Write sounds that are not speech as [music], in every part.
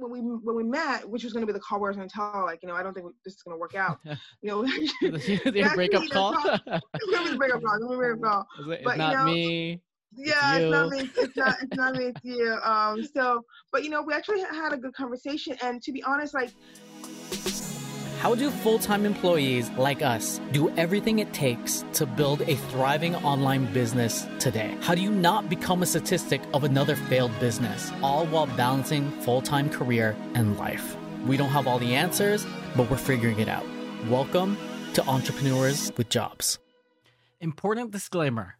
when we when we met, which was going to be the call where I was going to tell, like, you know, I don't think this is going to work out. [laughs] You know, [laughs] [laughs] the breakup call. it's the breakup call. It's to breakup call. It's But, you not know, me. Yeah, you. it's not me. It's not. It's not me. It's you. Um. So, but you know, we actually had a good conversation, and to be honest, like, How do full time employees like us do everything it takes to build a thriving online business today? How do you not become a statistic of another failed business, all while balancing full time career and life? We don't have all the answers, but we're figuring it out. Welcome to Entrepreneurs with Jobs. Important disclaimer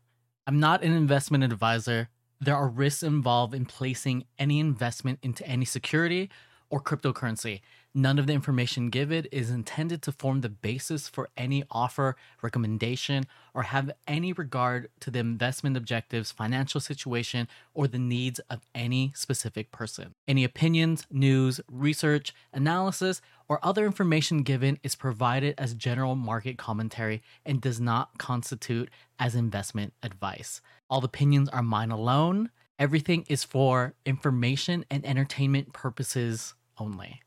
I'm not an investment advisor. There are risks involved in placing any investment into any security or cryptocurrency. None of the information given is intended to form the basis for any offer, recommendation, or have any regard to the investment objectives, financial situation, or the needs of any specific person. Any opinions, news, research, analysis, or other information given is provided as general market commentary and does not constitute as investment advice. All opinions are mine alone. Everything is for information and entertainment purposes only.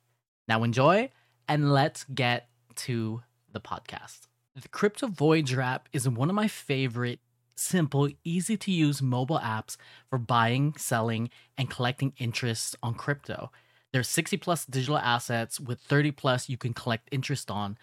Now enjoy and let's get to the podcast. The Crypto Voyager app is one of my favorite simple, easy to use mobile apps for buying, selling, and collecting interest on crypto. There's 60 plus digital assets with 30 plus you can collect interest on,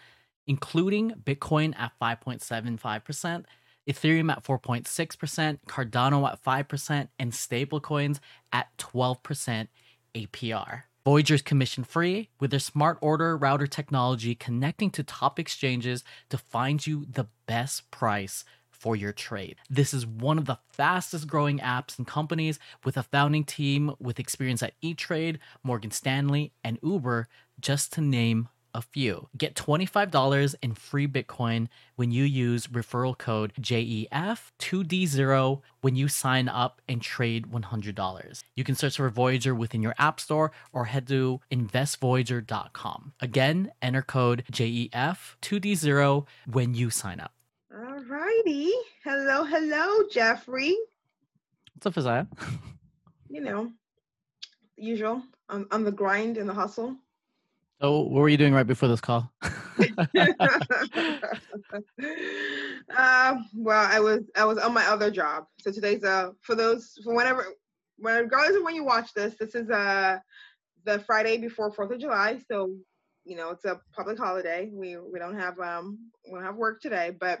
including Bitcoin at 5.75%, Ethereum at 4.6%, Cardano at 5%, and stablecoins at 12% APR. Voyager is commission free with their smart order router technology connecting to top exchanges to find you the best price for your trade. This is one of the fastest growing apps and companies with a founding team with experience at E Trade, Morgan Stanley, and Uber, just to name a few. Get $25 in free Bitcoin when you use referral code JEF2D0 when you sign up and trade $100. You can search for Voyager within your app store or head to investvoyager.com. Again, enter code JEF2D0 when you sign up. alrighty. Hello, hello, Jeffrey. What's up, Isaiah? [laughs] You know, the usual on, on the grind and the hustle. So, what were you doing right before this call? [laughs] uh, well, I was I was on my other job. So today's uh for those for whenever when regardless of when you watch this, this is uh the Friday before Fourth of July. So you know it's a public holiday. We we don't have um we don't have work today, but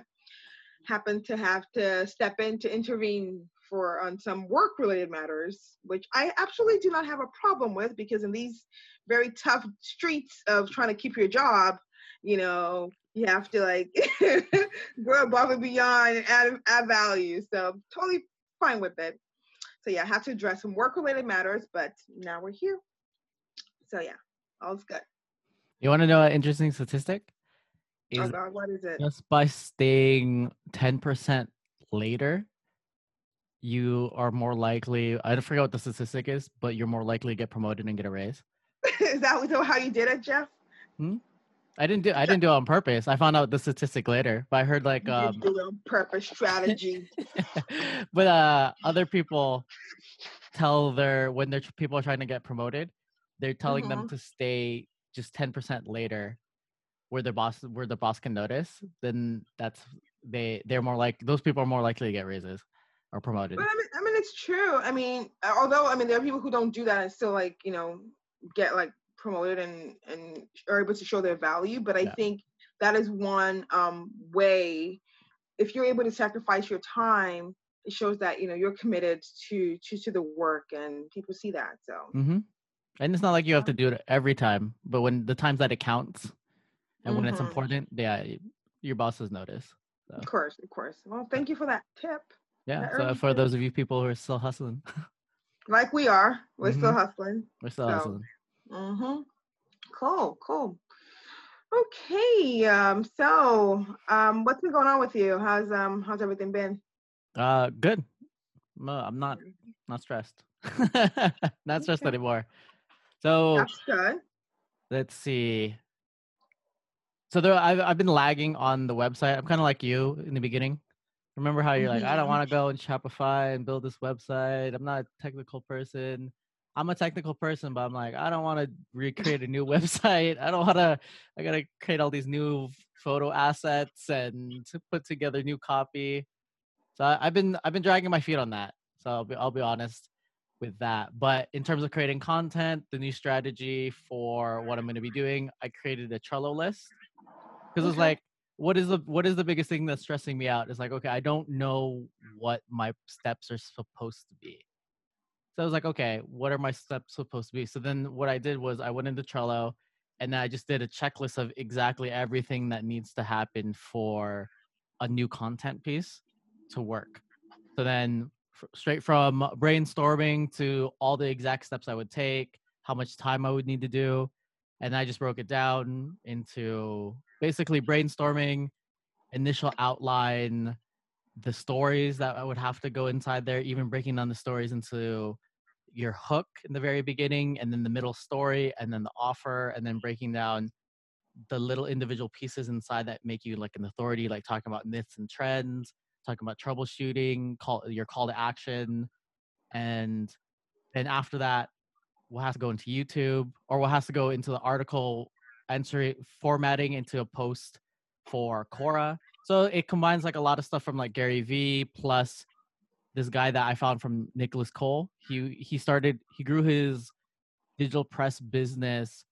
happen to have to step in to intervene for on some work related matters, which I absolutely do not have a problem with because in these very tough streets of trying to keep your job, you know, you have to like [laughs] grow above and beyond and add, add value. So totally fine with it. So yeah, I have to address some work related matters, but now we're here. So yeah, all's good. You want to know an interesting statistic? Oh God, what is it? just by staying 10% later, you are more likely, I don't forget what the statistic is, but you're more likely to get promoted and get a raise. [laughs] is that how you did it, Jeff? Hmm? I didn't do I didn't do it on purpose. I found out the statistic later, but I heard like You um did it on purpose strategy. [laughs] but uh other people tell their when their people are trying to get promoted, they're telling them Mhm. to stay just 10% later where their boss where the boss can notice, then that's they they're more like those people are more likely to get raises or promoted. But I mean, I mean, it's true. I mean, although I mean, there are people who don't do that and still like you know get like promoted and and are able to show their value. But I Yeah. think that is one um, way. If you're able to sacrifice your time, it shows that you know you're committed to to to the work, and people see that. So Mm-hmm. And it's not like you have to do it every time, but when the times that it counts and when it's Mhm. important, yeah, your bosses notice. So of course, of course. Well, thank you for that tip. yeah. that So for tip. those of you people who are still hustling, [laughs] Like we are, we're still Mhm. hustling. we're still So, hustling. Mm-hmm. Cool, cool. Okay, um, so um, what's been going on with you? How's um, how's everything been? Uh, good. No, I'm not not stressed. [laughs] not stressed Okay. anymore. So That's good. let's see. So there, I've I've been lagging on the website. I'm kind of like you in the beginning. Remember how you're like, I don't Mhm. want to go and Shopify and build this website. I'm not a technical person. I'm a technical person, but I'm like, I don't want to recreate a new [laughs] website. I don't want to. I gotta create all these new photo assets and to put together new copy. So I, I've been I've been dragging my feet on that. So I'll be I'll be honest with that. But in terms of creating content, the new strategy for what I'm going to be doing, I created a Trello list because it's like, what is the what is the biggest thing that's stressing me out? It's like, okay, I don't know what my steps are supposed to be. So I was like, okay, what are my steps supposed to be? So then what I did was I went into Trello and I just did a checklist of exactly everything that needs to happen for a new content piece to work. So then straight from brainstorming to all the exact steps I would take, how much time I would need to do. And I just broke it down into basically brainstorming, initial outline, the stories that I would have to go inside there, even breaking down the stories into your hook in the very beginning and then the middle story and then the offer and then breaking down the little individual pieces inside that make you like an authority like talking about myths and trends talking about troubleshooting call your call to action. And then after that we'll have to go into youtube or we'll have to go into the article entry formatting into a post for quora so it combines like a lot of stuff from like gary vee plus this guy that I found from Nicolas Cole. He he started he grew his digital press business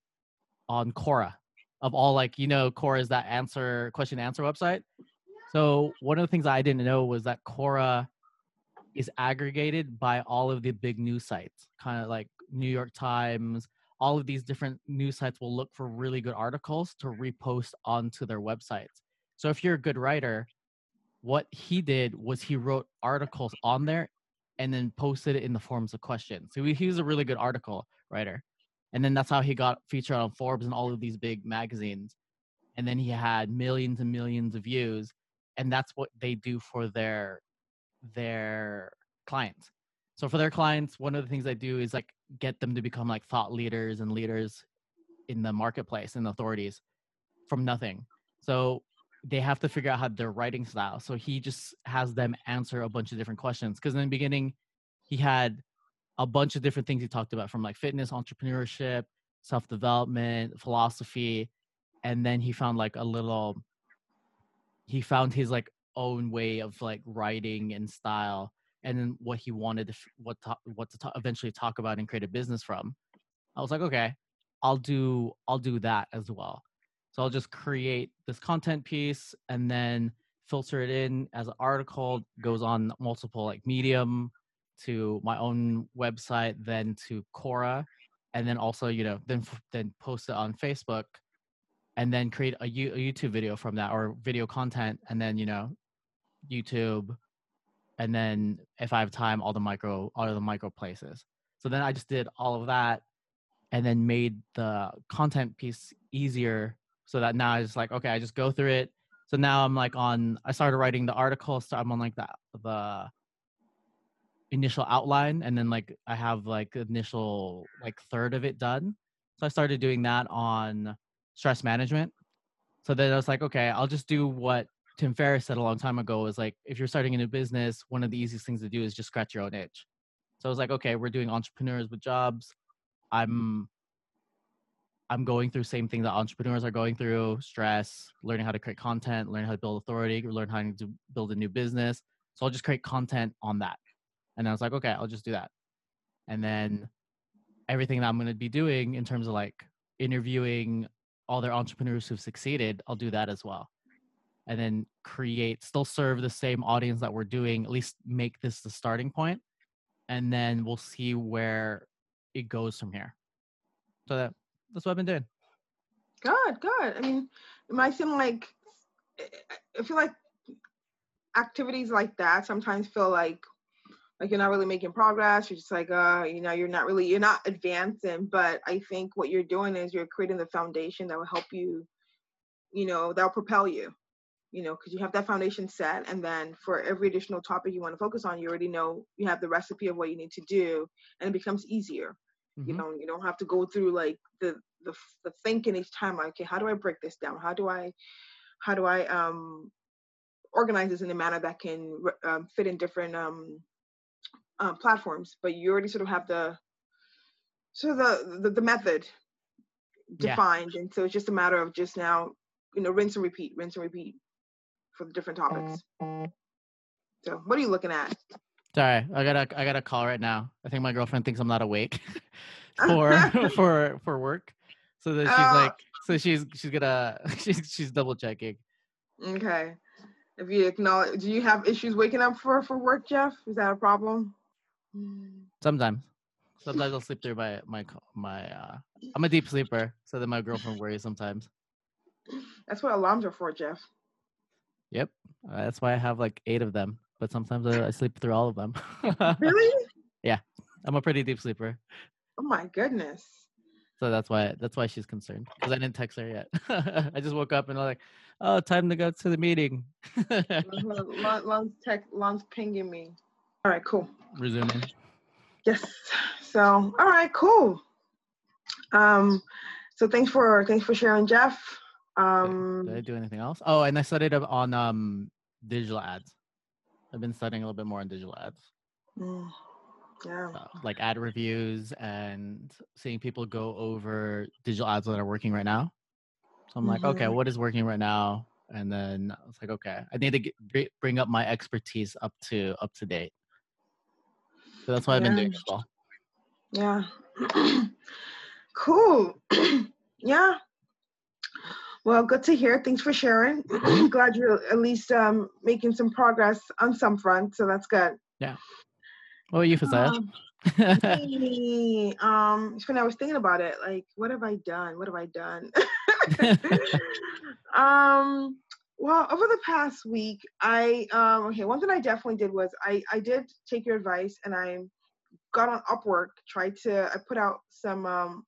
on Quora. Of all like you know, Quora is that answer question answer website. So one of the things I didn't know was that Quora is aggregated by all of the big news sites, kind of like New York Times. All of these different news sites will look for really good articles to repost onto their websites. So if you're a good writer, what he did was he wrote articles on there and then posted it in the forms of questions. So he, was a really good article writer. And then that's how he got featured on Forbes and all of these big magazines. And then he had millions and millions of views. And that's what they do for their their clients. So for their clients, one of the things I do is like get them to become like thought leaders and leaders in the marketplace and authorities from nothing. So they have to figure out how their writing style. So he just has them answer a bunch of different questions. Because in the beginning, he had a bunch of different things he talked about from like fitness, entrepreneurship, self development, philosophy. And then he found like a little, he found his like own way of like writing and style and then what he wanted to, what, to, what to eventually talk about and create a business from. I was like, okay, I'll do, I'll do that as well. So I'll just create this content piece and then filter it in as an article, goes on multiple like Medium to my own website, then to Quora and then also you know then then post it on Facebook, and then create a, U- a YouTube video from that or video content, and then you know YouTube, and then if I have time, all the micro all the micro places. So then I just did all of that, and then made the content piece easier so that now I just like okay i just go through it. So now i'm like on i started writing the article so i'm on like that the initial outline and then like i have like initial like third of it done. So i started doing that on stress management. So then i was like okay i'll just do what tim ferriss said a long time ago is like if you're starting a new business one of the easiest things to do is just scratch your own itch so i was like okay we're doing entrepreneurs with jobs mm-hmm. i'm I'm going through same thing that entrepreneurs are going through: stress, learning how to create content, learning how to build authority, learn how to build a new business. So I'll just create content on that. And I was like, okay, I'll just do that. And then everything that I'm going to be doing in terms of like interviewing all their entrepreneurs who've succeeded, I'll do that as well. And then create, still serve the same audience that we're doing, at least make this the starting point, And then we'll see where it goes from here. So that that's what I've been doing. Good, good. I mean, it might seem like I feel like activities like that sometimes feel like like you're not really making progress. You're just like, uh, you know, you're not really you're not advancing. But I think what you're doing is you're creating the foundation that will help you, you know, that'll propel you. You know, because you have that foundation set, and then for every additional topic you want to focus on, you already know you have the recipe of what you need to do, and it becomes easier. Mm-hmm. You know, you don't have to go through like the, the the thinking each time. Like, okay, how do I break this down? How do I how do I um organize this in a manner that can um, fit in different um, um platforms? But you already sort of have the so the the, the method Yeah. defined, and so it's just a matter of just now, you know, rinse and repeat, rinse and repeat for the different topics. So, what are you looking at? Sorry, I got a I got a call right now. I think my girlfriend thinks I'm not awake [laughs] for [laughs] for for work. So that she's Oh. like, so she's she's gonna [laughs] she's she's double checking. Okay. If you acknowledge, do you have issues waking up for for work, Jeff? Is that a problem? Sometimes, sometimes I'll sleep through my my my. uh I'm a deep sleeper, so then my girlfriend worries sometimes. That's what alarms are for, Jeff. Yep, uh, that's why I have like eight of them. But sometimes I, I sleep through all of them. Really? [laughs] Yeah. I'm a pretty deep sleeper, Oh my goodness. so that's why that's why she's concerned because I didn't text her yet. [laughs] I just woke up and I'm like, oh, time to go to the meeting. Lon- [laughs] Lon's tech, Lon's pinging me. All right, cool. Resuming. Yes. So, all right, cool. Um, so thanks for thanks for sharing, Jeff. Did- Um, Did I do anything else? Oh, and I studied up on um digital ads. I've been studying a little bit more on digital ads, mm, yeah. uh, like ad reviews and seeing people go over digital ads that are working right now. So I'm like, okay, Mhm. what is working right now? And then I was like, okay, I need to get, bring up my expertise up to up to date. So that's what I've been doing as well. Yeah. [clears throat] cool. [clears throat] yeah. Well, good to hear. Thanks for sharing. [clears throat] [clears throat] Glad you're at least um, making some progress on some front. So that's good. Yeah. What were you, Fasaya? Um, me, um, it's when I was thinking about it, like, what have I done? What have I done? [laughs] um, well, over the past week, I um, okay. One thing I definitely did was I I did take your advice and I got on Upwork. Tried to I put out some um,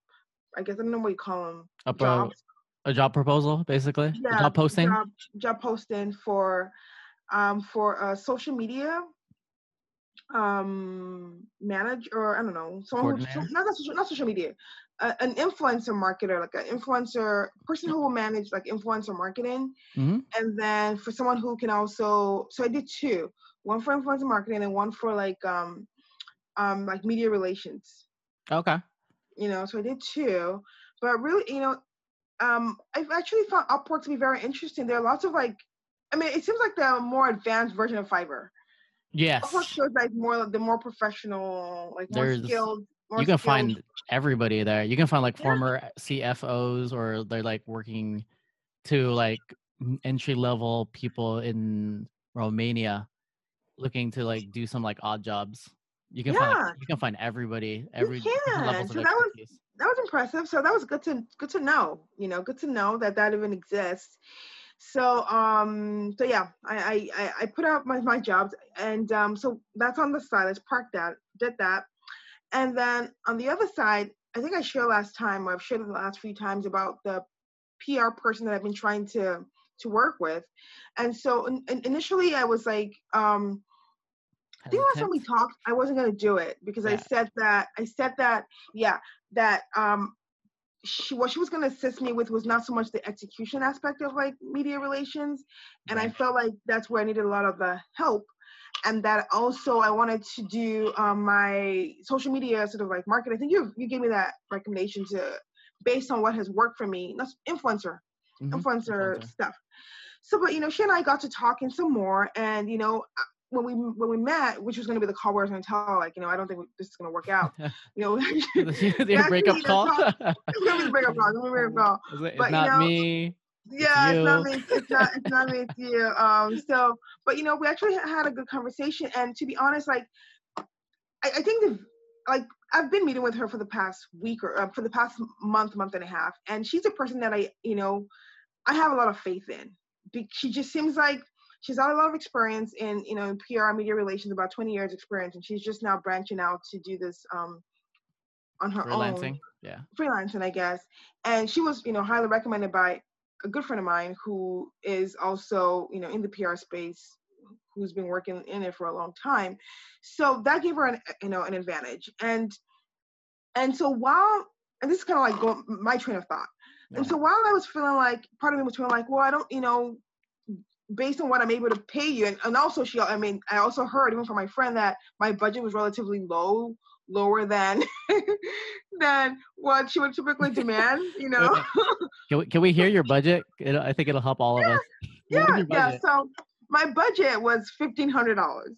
I guess I don't know what you call them jobs. A job proposal, basically. A Yeah, job posting. Job, job posting for um for uh social media um manage or I don't know someone who, not, social not social media uh, an influencer marketer like an influencer person who will manage like influencer marketing hmm and then for someone who can also so I did two one for influencer marketing and one for like um um like media relations Okay. you know so i did two but really you know um i've actually found upwork to be very interesting there are lots of like i mean it seems like the more advanced version of fiverr Yes. upwork shows like more like the more professional like more There's- skilled more you can skilled- find everybody there. You can find like Yeah. former CFOs or they're like working to like entry level people in Romania looking to like do some like odd jobs. You can find Yeah. like, you can find everybody, every different can. of So that was- that was impressive. So that was good to good to know. You know, good to know that that even exists. So um, so yeah, I I I- put out my my jobs, and um, so that's on the side. Let's park that. Did that, and then on the other side, I think I shared last time, or I've shared the last few times about the PR person that I've been trying to to work with, and so in, in- initially I was like, um, I think last time we talked, I wasn't gonna do it because I said that I said that yeah that um she what she was gonna assist me with was not so much the execution aspect of like media relations, and I felt like that's where I needed a lot of the help, and that also I wanted to do um, my social media sort of like market. I think you you gave me that recommendation to based on what has worked for me, not influencer Mhm, influencer influencer. stuff. So, but you know, she and I got to talking some more, and you know, when we when we met, which was going to be the call where I was going to tell her, like, you know, I don't think this is going to work out. [laughs] You know, [laughs] actually, [laughs] breakup call? it's going to be the breakup call. It's gonna be the breakup call. Is it- but, it's you not know, me. Yeah, it's not me. It's not. It's not me. It's you. Um. So, but you know, we actually had a good conversation, and to be honest, like, I, I think the like I've been meeting with her for the past week or uh, for the past month, month and a half, and she's a person that I, you know, I have a lot of faith in. She just seems like she's got a lot of experience in, you know, in PR media relations, about 20 years experience, and she's just now branching out to do this um on her own Yeah. freelancing, I guess. And she was, you know, highly recommended by a good friend of mine who is also, you know, in the PR space, who's been working in it for a long time. So that gave her an, you know, an advantage. And and so while and this is kind of like going, my train of thought. And so while I was feeling like part of me was feeling like, well, I don't, you know, based on what I'm able to pay you, and, and also she, I mean, I also heard even from my friend that my budget was relatively low lower than [laughs] than what she would typically [laughs] demand. You know. can we can we hear your budget? It'll, I think it'll help all of us. [laughs] Yeah, yeah. So my budget was fifteen hundred dollars.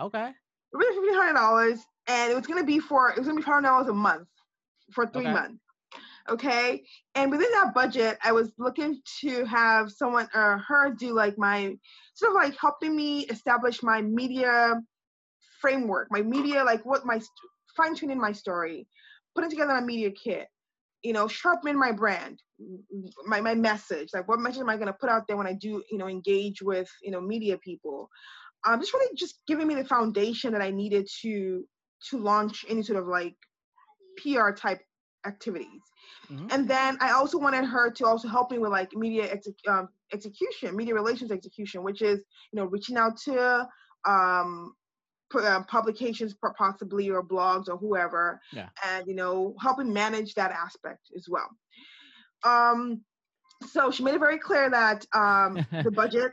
Okay. It was fifteen hundred dollars, and it was gonna be for it was gonna be five hundred dollars a month for three Okay. months. Okay, and within that budget, I was looking to have someone or her do like my sort of like helping me establish my media framework, my media like what my fine tuning my story, putting together my media kit, you know, sharpening my brand, my my message, like what message am I gonna put out there when I do you know engage with you know media people. Um, just really just giving me the foundation that I needed to to launch any sort of like PR type activities. Mhm. And then I also wanted her to also help me with like media exec- um, execution, media relations execution, which is you know reaching out to um, uh, publications possibly or blogs or whoever, Yeah. and you know helping manage that aspect as well. Um, so she made it very clear that um, the [laughs] budget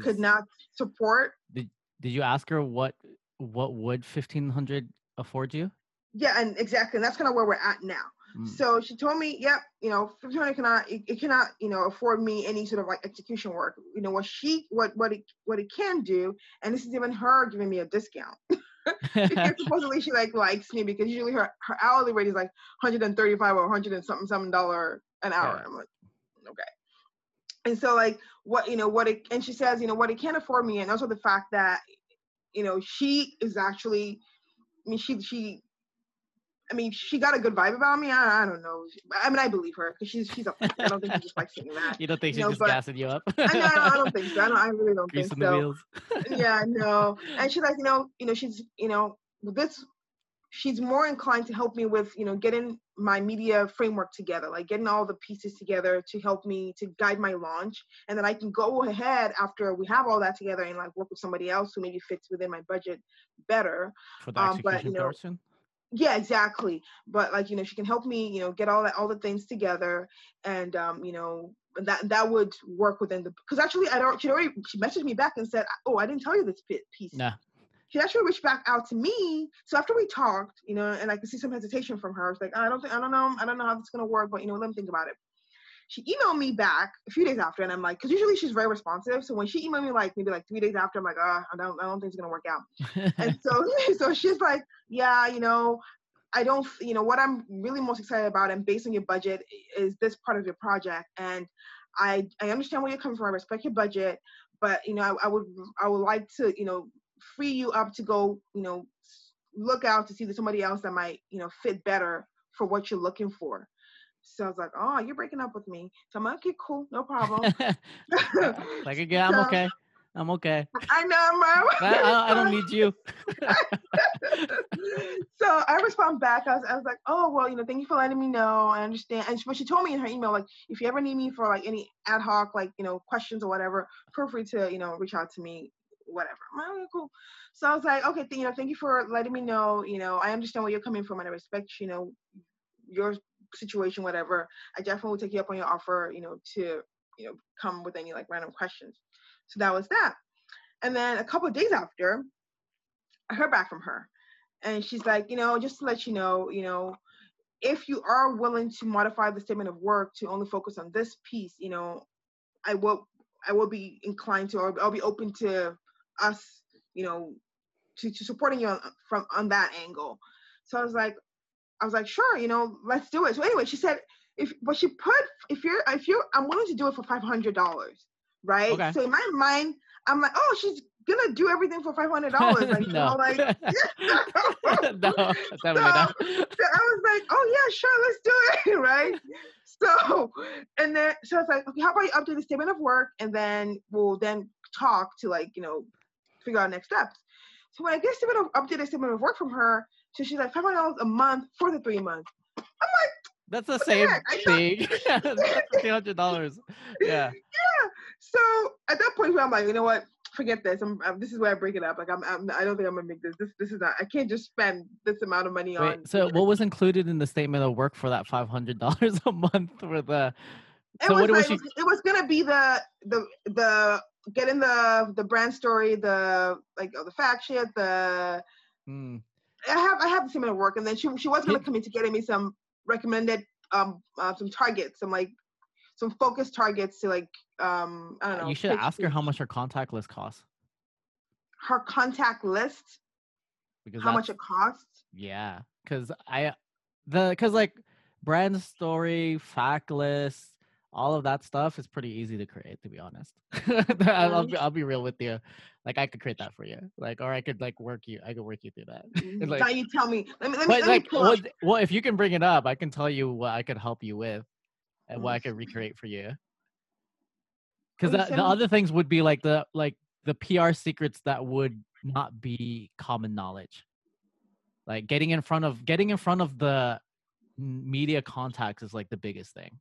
could not support Did Did you ask her what what would fifteen hundred afford you? Yeah, and exactly, and that's kind of where we're at now. Mm. So she told me, yep, you know, 1500 cannot, it, it cannot, you know, afford me any sort of like execution work. You know, what she, what, what it, what it can do, and this is even her giving me a discount [laughs] because [laughs] supposedly she like likes me because usually her her hourly rate is like 135 or 100 and something something dollar an hour. Yeah. I'm like, okay. And so like what you know what it and she says you know what it can afford me and also the fact that you know she is actually I mean she she I mean she got a good vibe about me I, I don't know I mean I believe her because she's she's a I don't think she just likes saying that you don't think she's No, just gassing you up? I, know, I don't think so I, don't, I really don't think Greasing the so wheels. [laughs] yeah, no. And she's like, you know, you know, she's, you know, this, she's more inclined to help me with, you know, getting my media framework together, like getting all the pieces together to help me to guide my launch, and then I can go ahead after we have all that together and like work with somebody else who maybe fits within my budget better. For the um, but, execution you know, portion? Yeah, exactly. But like, you know, she can help me, you know, get all that all the things together, and um, you know. That that would work within the because actually I don't she already she messaged me back and said oh I didn't tell you this piece Nah. she actually reached back out to me. So after we talked, you know, and I could see some hesitation from her. I was like, I don't think, I don't know, I don't know how this is gonna work, but you know, let me think about it. She emailed me back a few days after, and I'm like, because usually she's very responsive. So when she emailed me like maybe like three days after, I'm like, ah, I don't, I don't think it's gonna work out. [laughs] And so, [laughs] so she's like, yeah, you know, I don't, you know, what I'm really most excited about, and based on your budget, is this part of your project. And I, I understand where you're coming from. I respect your budget, but you know, I, I would, I would like to, you know, free you up to go, you know, look out to see there's somebody else that might, you know, fit better for what you're looking for. So I was like, oh, you're breaking up with me. So I'm like, okay, cool, no problem. [laughs] like [laughs] again, I'm So- okay. I'm okay. I know, Mom. I, I, I don't need you. [laughs] so I respond back. I was, I was like, oh well, you know, thank you for letting me know. I understand. And she, but she told me in her email, like, if you ever need me for like any ad hoc, like you know, questions or whatever, feel free to you know reach out to me, whatever. I'm like, okay, cool. So I was like, okay, th- you know, thank you for letting me know. You know, I understand where you're coming from, and I respect you know your situation, whatever. I definitely will take you up on your offer, you know, to you know come with any like random questions. So that was that. And then a couple of days after, I heard back from her. And she's like, you know, just to let you know, you know, if you are willing to modify the statement of work to only focus on this piece, you know, I will I will be inclined to or I'll be open to us, you know, to, to supporting you on, from on that angle. So I was like, I was like, sure, you know, let's do it. So anyway, she said, if but she put if you're if you're I'm willing to do it for five hundred dollars, right? Okay. So in my mind, I'm like, oh, she's gonna do everything for five hundred dollars, [laughs] like [laughs] no. like no, So- not. so I was like, oh yeah, sure, let's do it, [laughs] right? So, and then so I was like, okay, how about you update the statement of work, and then we'll then talk to like you know figure out next steps. So when I get a statement of updated statement of work from her, so she's like five hundred dollars a month for the three months. I'm like, That's the the same thought- thing. [laughs] Three hundred dollars. Yeah. Yeah. so at that point, I'm like, you know what? Forget this. I'm, I'm this is where I break it up. Like I'm, I'm I don't think I'm gonna make this. This this is not. I can't just spend this amount of money on. So what was included in the statement of work for that five hundred dollars [laughs] a month for the? it So was what like, was she? it was- gonna be the the the getting the the brand story, the like oh, the fact sheet, the Hmm. I have I have the same amount of work, and then she she was gonna come commit to getting me some recommended um uh, some targets, some like some focused targets to like um I don't know. you should ask her how much her contact list costs her contact list, because how much it costs. Yeah, because I the because like brand story, fact list, all of that stuff is pretty easy to create. To be honest, [laughs] I'll, be, I'll be real with you. Like I could create that for you, like or I could like work you. I could work you through that. [laughs] Mm-hmm. like- now you tell me. Let me let me, But let like, me pull well, well, if you can bring it up, I can tell you what I could help you with, and what I could mm-hmm. recreate for you. Because the, the other things would be like the like the PR secrets that would not be common knowledge. Like getting in front of getting in front of the media contacts is like the biggest thing.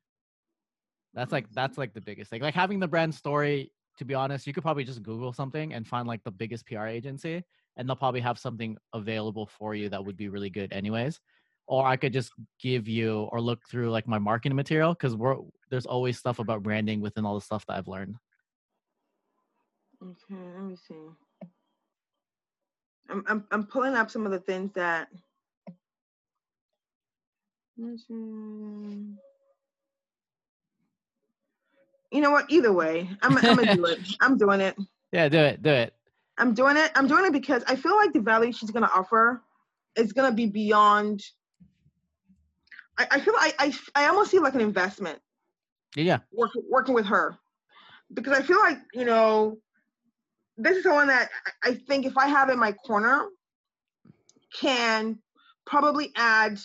That's like that's like the biggest thing. Like having the brand story. To be honest, you could probably just Google something and find like the biggest PR agency, and they'll probably have something available for you that would be really good, anyways. Or I could just give you or look through like my marketing material because we're there's always stuff about branding within all the stuff that I've learned. Okay, let me see. I'm I'm I'm pulling up some of the things that. Let me see. You know what? Either way, I'm I'm gonna do it. [laughs] I'm doing it. Yeah, do it, do it. I'm doing it. I'm doing it because I feel like the value she's gonna offer is gonna be beyond. I, I feel I, I I almost see like an investment Yeah, working working with her because I feel like you know this is someone that I think if I have in my corner can probably add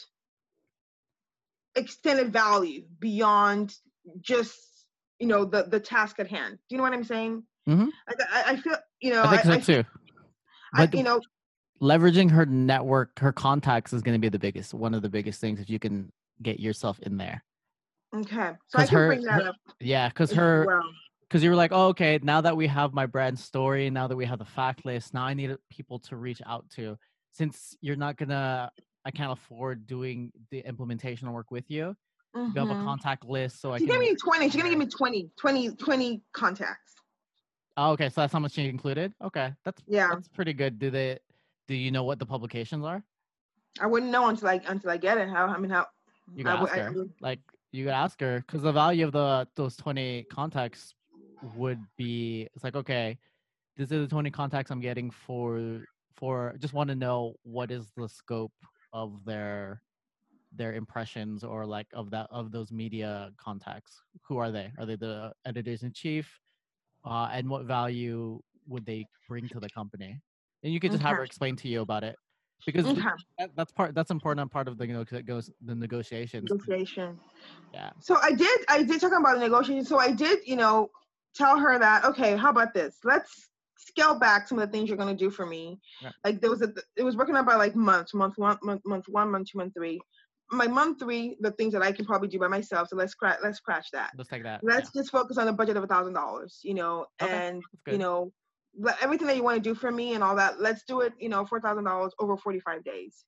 extended value beyond just you know the the task at hand. Do you know what I'm saying? Mhm. I, I feel you know I think I, so too. I, But you know leveraging her network, her contacts is going to be the biggest, one of the biggest things if you can get yourself in there. okay so I can her- bring that her- up Yeah, because her, well. because you were like, oh, okay, now that we have my brand story, now that we have the fact list, now I need people to reach out to. Since you're not gonna, I can't afford doing the implementation work with you. You have a mm-hmm. contact list, so I She's can. gonna give me 20. She's gonna give me 20, 20, 20 contacts. Oh, okay, so that's how much she included. Okay, that's Yeah. that's pretty good. Do they? Do you know what the publications are? I wouldn't know until I until I get it. How I mean how You I could would- ask I her. would- Like you could ask her because the value of the those twenty contacts would be it's like okay, these are the twenty contacts I'm getting for for just want to know what is the scope of their their impressions or like of that of those media contacts. Who are they? Are they the editors in chief? Uh, and what value would they bring to the company? And you could just have her explain to you about it because Okay. that, that's part that's important part of the you know, that goes the negotiations. negotiation. Yeah. So I did I did talk about the negotiation. So I did, you know, tell her that, okay, how about this? Let's scale back some of the things you're gonna do for me. Yeah. Like there was a it was working out by like months, month one, month, month one, month two, month three. My month three, the things that I can probably do by myself. So let's scratch let's scratch that. Let's take that. Let's just focus on a budget of a thousand dollars, you know, Okay, and you know, let- everything that you want to do for me and all that, let's do it, you know, four thousand dollars over forty five days.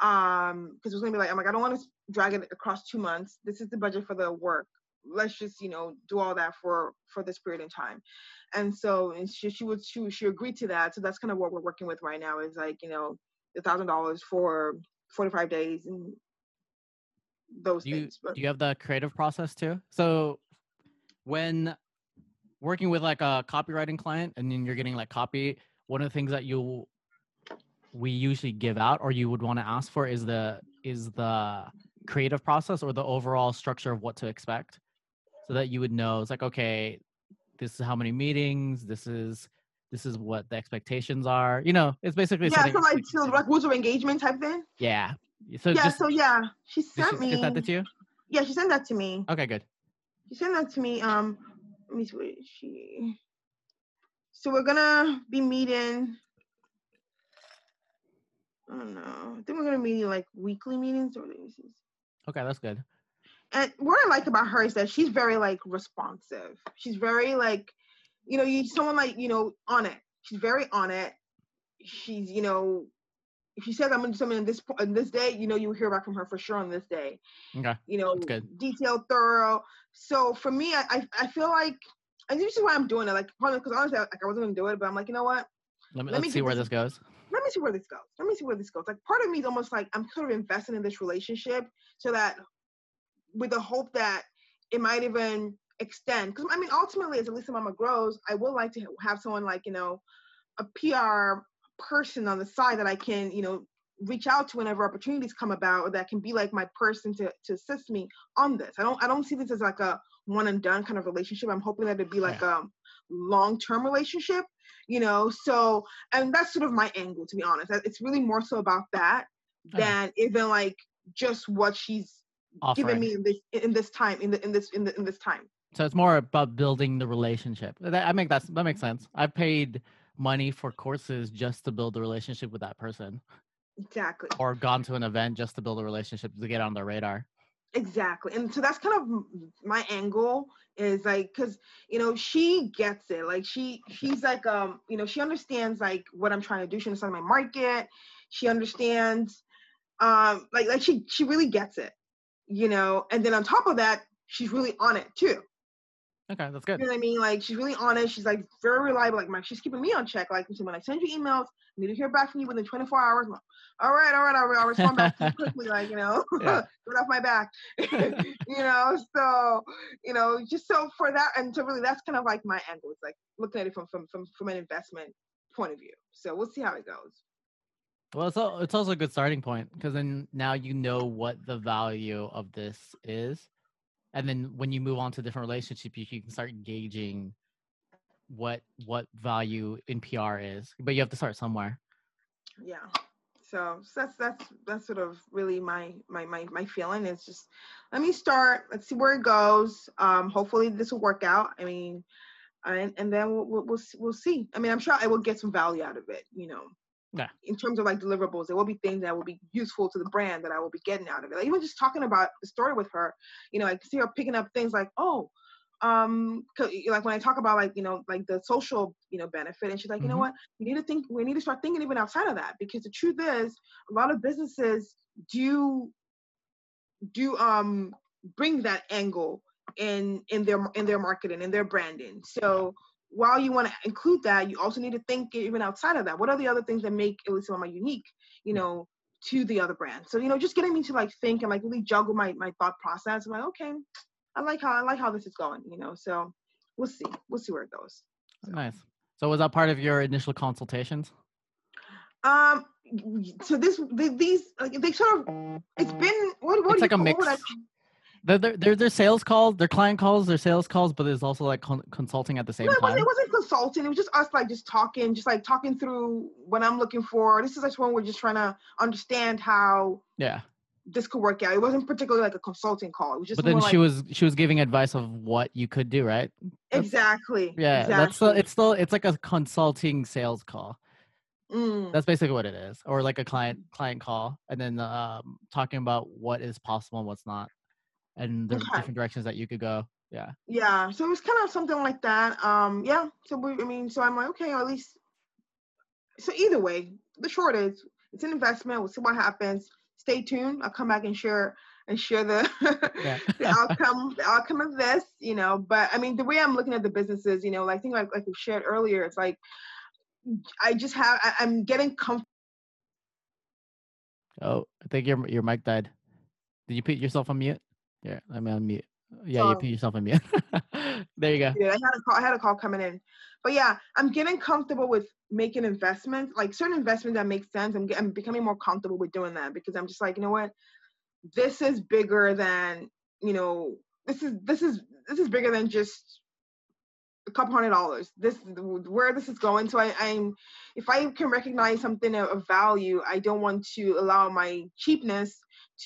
Um, because it's gonna be like, I'm like, I don't want to drag it across two months. This is the budget for the work. Let's just, you know, do all that for for this period in time. And so, and she she would she she agreed to that. So that's kind of what we're working with right now. Is like, you know, the thousand dollars for forty five days and those do you things. But do you have the creative process too? So when working with like a copywriting client and then you're getting like copy, one of the things that you we usually give out or you would want to ask for is the is the creative process or the overall structure of what to expect so that you would know it's like okay this is how many meetings this is this is what the expectations are you know it's basically yeah, so like so like rules of engagement type thing. yeah so yeah, just so yeah, she sent she me. get that to you Yeah, she sent that to me. okay good She sent that to me. Um, let me see she. So we're gonna be meeting. I don't know. I think we're gonna meet like weekly meetings or okay that's good and what I like about her is that she's very like responsive. She's very like, you know, you someone like you know on it. She's very on it. She's you know, if she says I'm gonna do something on this on this day, you know, you will hear back from her for sure on this day. okay You know, That's good. detailed, thorough. So for me, I I, I feel like, and this is why I'm doing it. Like, because honestly, I- like I wasn't gonna do it, but I'm like, you know what? let me Let me see where this- this goes let me see where this goes. Let me see where this goes. Like part of me is almost like I'm sort of investing in this relationship so that with the hope that it might even extend. Because I mean, ultimately, as Elisa Mama grows, I would like to have someone like you know, a PR person on the side that I can you know reach out to whenever opportunities come about, or that can be like my person to to assist me on this. I don't I don't see this as like a one and done kind of relationship. I'm hoping that it'd be like a um, long term relationship, you know. So and that's sort of my angle to be honest. It's really more so about that uh-huh. than okay. even like just what she's Offering. given me in this in this time in the in this in the in this time. So it's more about building the relationship. That I make that that makes sense. I've paid money for courses just to build a relationship with that person. Exactly. Or gone to an event just to build a relationship to get on their radar. Exactly. And so that's kind of my angle is like cuz you know she gets it. Like she she's like um you know she understands like what I'm trying to do. She understands my market. She understands um like like she she really gets it. You know, and then on top of that, she's really on it too. Okay, that's good. You know what I mean? Like she's really honest. She's like very reliable. Like my, she's keeping me on check. Like when I send you emails, I need to hear back from you within 24 hours. Like, all right, all right, right. I'll respond back [laughs] quickly. Like you know, [laughs] yeah. get off my back. [laughs] you know, so you know, just so for that, and so really, that's kind of like my angle. It's like looking at it from from from from an investment point of view. So we'll see how it goes. Well, it's all, it's also a good starting point because then now you know what the value of this is and then when you move on to different relationships you can start gauging what what value in pr is but you have to start somewhere. Yeah. So, so that's that's that's sort of really my my my my feeling. Is just let me start let's see where it goes. Um hopefully this will work out. I mean and and then we'll we'll, we'll see. I mean i'm sure i will get some value out of it you know yeah. in terms of like deliverables there will be things that will be useful to the brand that i will be getting out of it like even just talking about the story with her you know i see her picking up things like oh um like when i talk about like you know like the social you know benefit and she's like you mm-hmm. know what we need to think we need to start thinking even outside of that because the truth is a lot of businesses do do um bring that angle in in their in their marketing and their branding so while you want to include that, you also need to think even outside of that. What are the other things that make Elisa Mama unique, you know, to the other brands? So, you know, just getting me to like think and like really juggle my my thought process. I'm like, okay, I like how I like how this is going, you know. So we'll see. We'll see where it goes. So. Nice. So was that part of your initial consultations? Um so this these they sort of it's been what what it's like a mix. They're, they're, they're, sales calls, they're client calls, they're sales calls, but there's also like con- consulting at the same no, time. It wasn't consulting. It was just us like just talking, just like talking through what I'm looking for. This is just when we're just trying to understand how yeah this could work out. It wasn't particularly like a consulting call. It was just. But then she like, was she was giving advice of what you could do, right? That's, exactly. Yeah, exactly. that's still it's still it's like a consulting sales call. Mm. That's basically what it is, or like a client client call, and then um, talking about what is possible and what's not and there's okay. different directions that you could go. Yeah. Yeah. So it was kind of something like that. Um, yeah. So we, I mean, so I'm like, okay, at least. So either way, the short is it's an investment. We'll see what happens. Stay tuned. I'll come back and share and share the [laughs] the outcome the outcome of this. You know, but I mean, the way I'm looking at the businesses, you know, like I think like like we shared earlier, it's like I just have I, I'm getting comfortable. Oh, I think your your mic died. Did you put yourself on mute? Yeah, I'm on mute. Yeah, you put yourself on mute. [laughs] there you go. Yeah, I had a call. I had a call coming in, but yeah, I'm getting comfortable with making investments, like certain investments that make sense. I'm, I'm becoming more comfortable with doing that because I'm just like, you know what, this is bigger than you know. This is this is this is bigger than just a couple hundred dollars. This where this is going. So I, I'm if I can recognize something of value, I don't want to allow my cheapness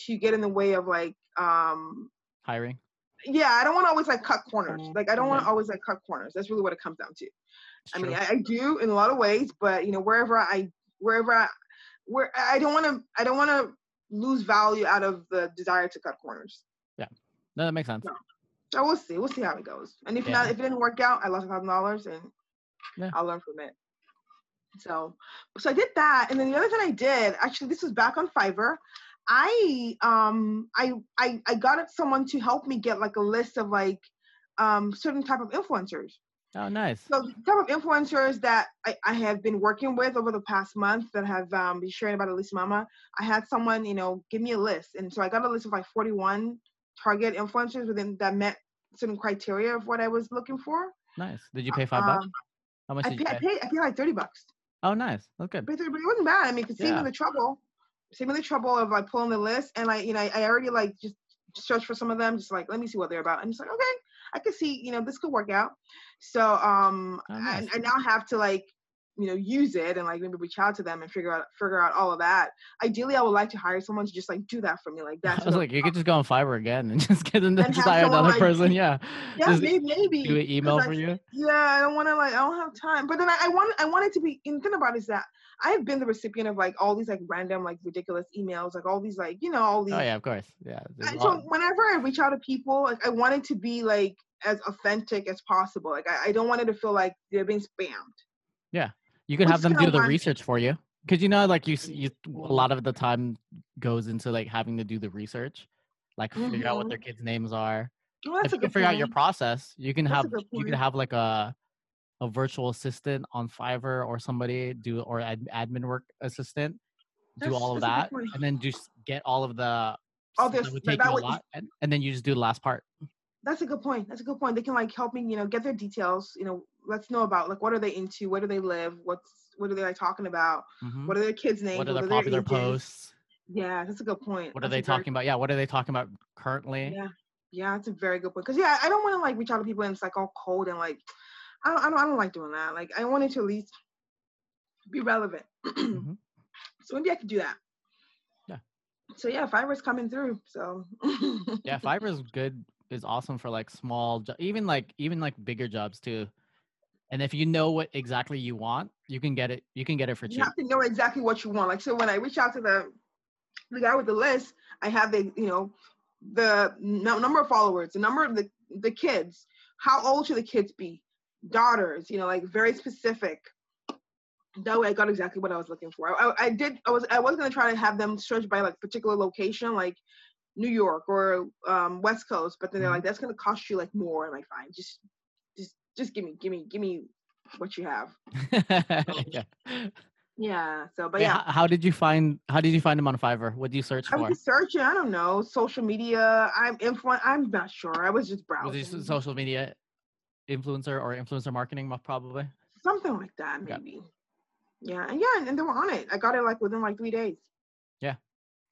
to get in the way of like um hiring? Yeah i don't want to always like cut corners. Like i don't want to always like cut corners. That's really what it comes down to. It's i mean I, I, do in a lot of ways but you know wherever i wherever i where i don't want to i don't want to lose value out of the desire to cut corners. Yeah. No that makes sense. So, so we'll see. We'll see how it goes. And if yeah. not if it didn't work out i lost a thousand dollars and yeah. i'll learn from it. So so i did that. And then the other thing i did actually this was back on fiverr I um I I I got someone to help me get like a list of like um certain type of influencers. Oh, nice. So the type of influencers that I, I have been working with over the past month that have um, been sharing about Elise Mama, I had someone, you know, give me a list. And so I got a list of like 41 target influencers within that met certain criteria of what I was looking for. Nice. Did you pay five bucks? Um, How much I, did pay, you I pay? paid I paid like 30 bucks. Oh, nice. That's good. But it, wasn't bad. I mean, it saved Yeah. me the trouble. The trouble of like pulling the list and like, you know, I, I already like just searched for some of them, just like, let me see what they're about. I'm just like, okay, I can see, you know, this could work out. So um Oh, I, nice. I now have to like, you know, use it and like maybe reach out to them and figure out figure out all of that. Ideally I would like to hire someone to just like do that for me. Like that [laughs] I was like, you could just go on Fiverr again and [laughs] just get them to just hire another like- person. [laughs] Yeah. yeah, just maybe, maybe Do an email for I- you. Yeah, I don't want to like I don't have time. But then I, I want I want it to be. And the thing about it is that I have been the recipient of like all these like random like ridiculous emails, like all these like you know all these. Oh, yeah, of course. Yeah. so whenever I reach out to people, like I want it to be like as authentic as possible. Like I, I don't want it to feel like they're being spammed. Yeah, you could Which have them do the research for you. Because you know, like you, you, a lot of the time goes into like having to do the research, like figure out what Mhm. their kids' names are. Well, if that's a you can good figure out your process, you can That's have you can have like a a virtual assistant on Fiverr or somebody do or ad, admin work assistant do That's- all of that, and then just get all of the. All stuff this- that would take that you a lot, and, and then you just do the last part. That's a good point. That's a good point. They can like help me, you know, get their details. You know, let's know about like what are they into, where do they live, what's what are they like talking about, Mhm. what are their kids' names, What are their their popular ages. posts? Yeah, that's a good point. What are they a very- talking about? Yeah, what are they talking about currently? Yeah, yeah, that's a very good point. Cause yeah, I don't want to like reach out to people and it's like all cold and like, I don't, I don't, I don't like doing that. Like, I wanted to at least be relevant. [clears throat] Mhm. So maybe I could do that. Yeah. So yeah, Fiverr's coming through. So [laughs] yeah fiverr is good is awesome for like small jo- even like even like bigger jobs too and if you know what exactly you want you can get it you can get it for cheap. you have to know exactly what you want. Like, so when I reach out to the the guy with the list, I have the you know the number of followers, the number of the the kids, how old should the kids be, daughters, you know, like very specific. That way, I got exactly what I was looking for. I, I did. I was. I was gonna try to have them search by like particular location, like New York or um, West Coast. But then they're Mhm. like, that's gonna cost you like more. I'm like, fine, just, just, just give me, give me, give me what you have. [laughs] yeah. Yeah. So, but Wait, yeah. how, did you find how did you find them on fiverr what do you search I for was searching. I don't know, social media. I'm influ. I'm not sure. I was just was browsing. it social media influencer or influencer marketing probably Something like that, maybe. Yeah, and yeah, and they were on it. I got it like within like three days. Yeah,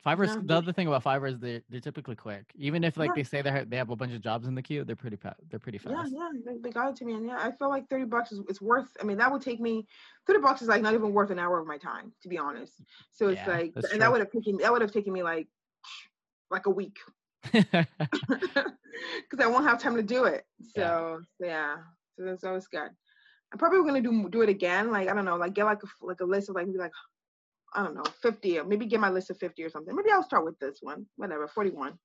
fiverr Yeah, the other thing about fiverr is they they're typically quick even if like Yeah. they say they they have a bunch of jobs in the queue they're pretty they're pretty fast yeah, they, they got it to me, and yeah, I feel like thirty bucks is it's worth. I mean, that would take me thirty bucks is like not even worth an hour of my time, to be honest. So it's Yeah, like, and that would have taken that would have taken me like like a week [laughs] because I won't have time to do it. So Yeah. yeah, so that's always good. I'm probably gonna do do it again. Like I don't know, like get like a like a list of like maybe like I don't know, fifty or maybe get my list of fifty or something. Maybe I'll start with this one, whatever, forty one,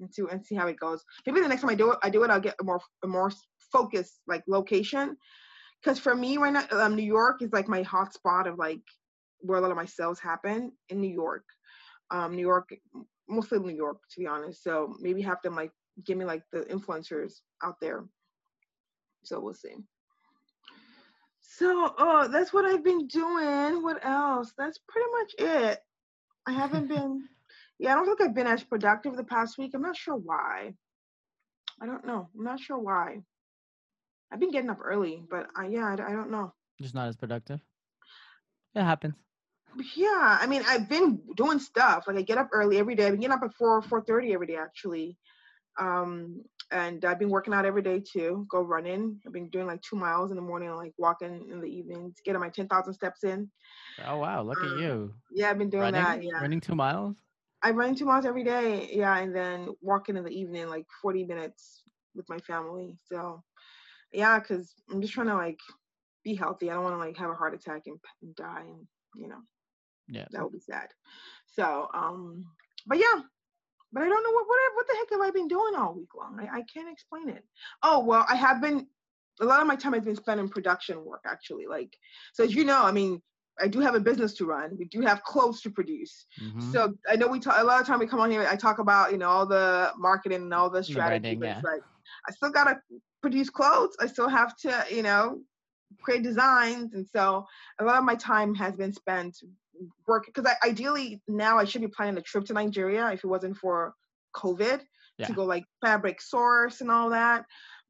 and see and see how it goes. Maybe the next time I do it, I do it, I'll get a more a more focused like location. Because for me right now, um, New York is like my hot spot of like where a lot of my sales happen in New York. Um, New York, mostly New York, to be honest. So maybe have them like give me like the influencers out there. So we'll see. So, oh, that's what I've been doing. What else? That's pretty much it. I haven't [laughs] been, yeah, I don't think I've been as productive the past week. I'm not sure why. I don't know. I'm not sure why. I've been getting up early, but I, yeah, I, I don't know. just not as productive it happens Yeah, I mean, I've been doing stuff. Like I get up early every day. I've been getting up at four, four thirty every day actually. Um, and I've been working out every day too. Go running. I've been doing like two miles in the morning, and like walking in the evenings, getting my ten thousand steps in. oh wow look at Um, you Yeah, I've been doing running that. Yeah, running two miles I run two miles every day. Yeah, and then walking in the evening, like forty minutes with my family. So, yeah, because I'm just trying to like be healthy. I don't want to like have a heart attack and, and die, and you know. Yeah that would be sad. So, um, but yeah, but I don't know what what what the heck have I been doing all week long? I, I can't explain it. Oh well, I have been. A lot of my time has been spent in production work, actually. Like, so as you know, I mean, I do have a business to run. We do have clothes to produce. Mhm. So I know we talk a lot of time we come on here. I talk about you know all the marketing and all the strategy, branding, but yeah. it's like I still gotta produce clothes. I still have to, you know, create designs. And so a lot of my time has been spent working because I, ideally now I should be planning a trip to Nigeria if it wasn't for COVID Yeah. to go like fabric source and all that.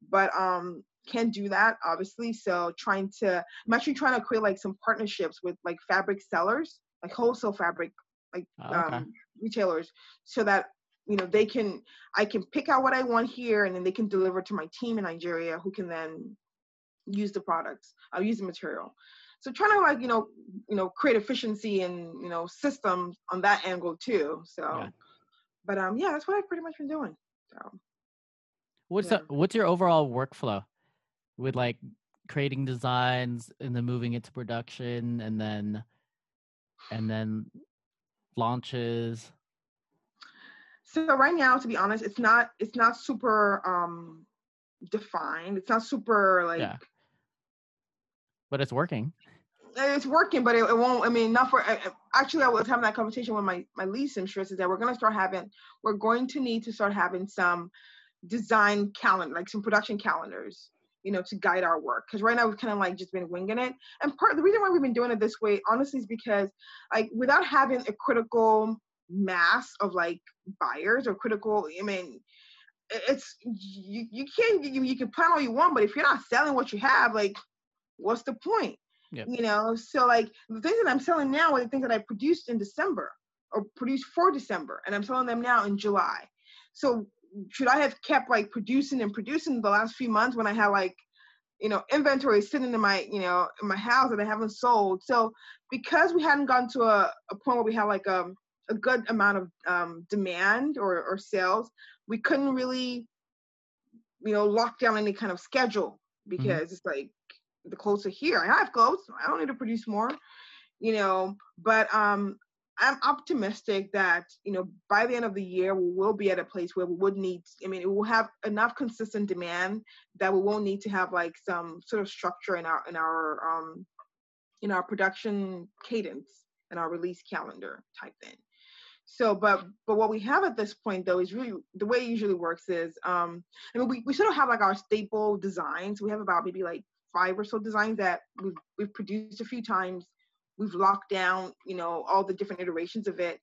But um can't do that obviously. So trying to I'm actually trying to create like some partnerships with like fabric sellers, like wholesale fabric like Oh, okay. um retailers so that you know they can I can pick out what I want here and then they can deliver to my team in Nigeria who can then use the products. I'll use the material. So trying to like, you know, you know, create efficiency and, you know, systems on that angle too. So Yeah. but um yeah, that's what I've pretty much been doing. So What's Yeah. the, what's your overall workflow with like creating designs and then moving it to production and then and then launches? so right now to be honest, it's not it's not super um defined. It's not super like Yeah. But it's working. It's working, but it, it won't. I mean, not for. Actually, I was having that conversation with my my lead seamstress is that we're going to start having. We're going to need to start having some design calendar, like some production calendars, you know, to guide our work. Because right now we've kind of like just been winging it. And part the reason why we've been doing it this way, honestly, is because like without having a critical mass of like buyers or critical. I mean. It's you. You can't. You, you can plan all you want, but if you're not selling what you have, like, what's the point? Yep. you know so like the things that i'm selling now are the things that i produced in december or produced for december and i'm selling them now in july. So should i have kept like producing and producing the last few months when i had like you know inventory sitting in my you know in my house that i haven't sold? So because we hadn't gotten to a, a point where we had like um, a good amount of um, demand or, or sales we couldn't really you know lock down any kind of schedule because it's like the clothes are here. I have clothes. I don't need to produce more, you know. But um, I'm optimistic that you know by the end of the year we will be at a place where we would need. I mean, it will have enough consistent demand that we won't need to have like some sort of structure in our in our um in our production cadence and our release calendar type thing. So, but but what we have at this point though is really the way it usually works is um I mean we, we sort of have like our staple designs. We have about maybe like five or so designs that we've we've produced a few times. We've locked down, you know, all the different iterations of it.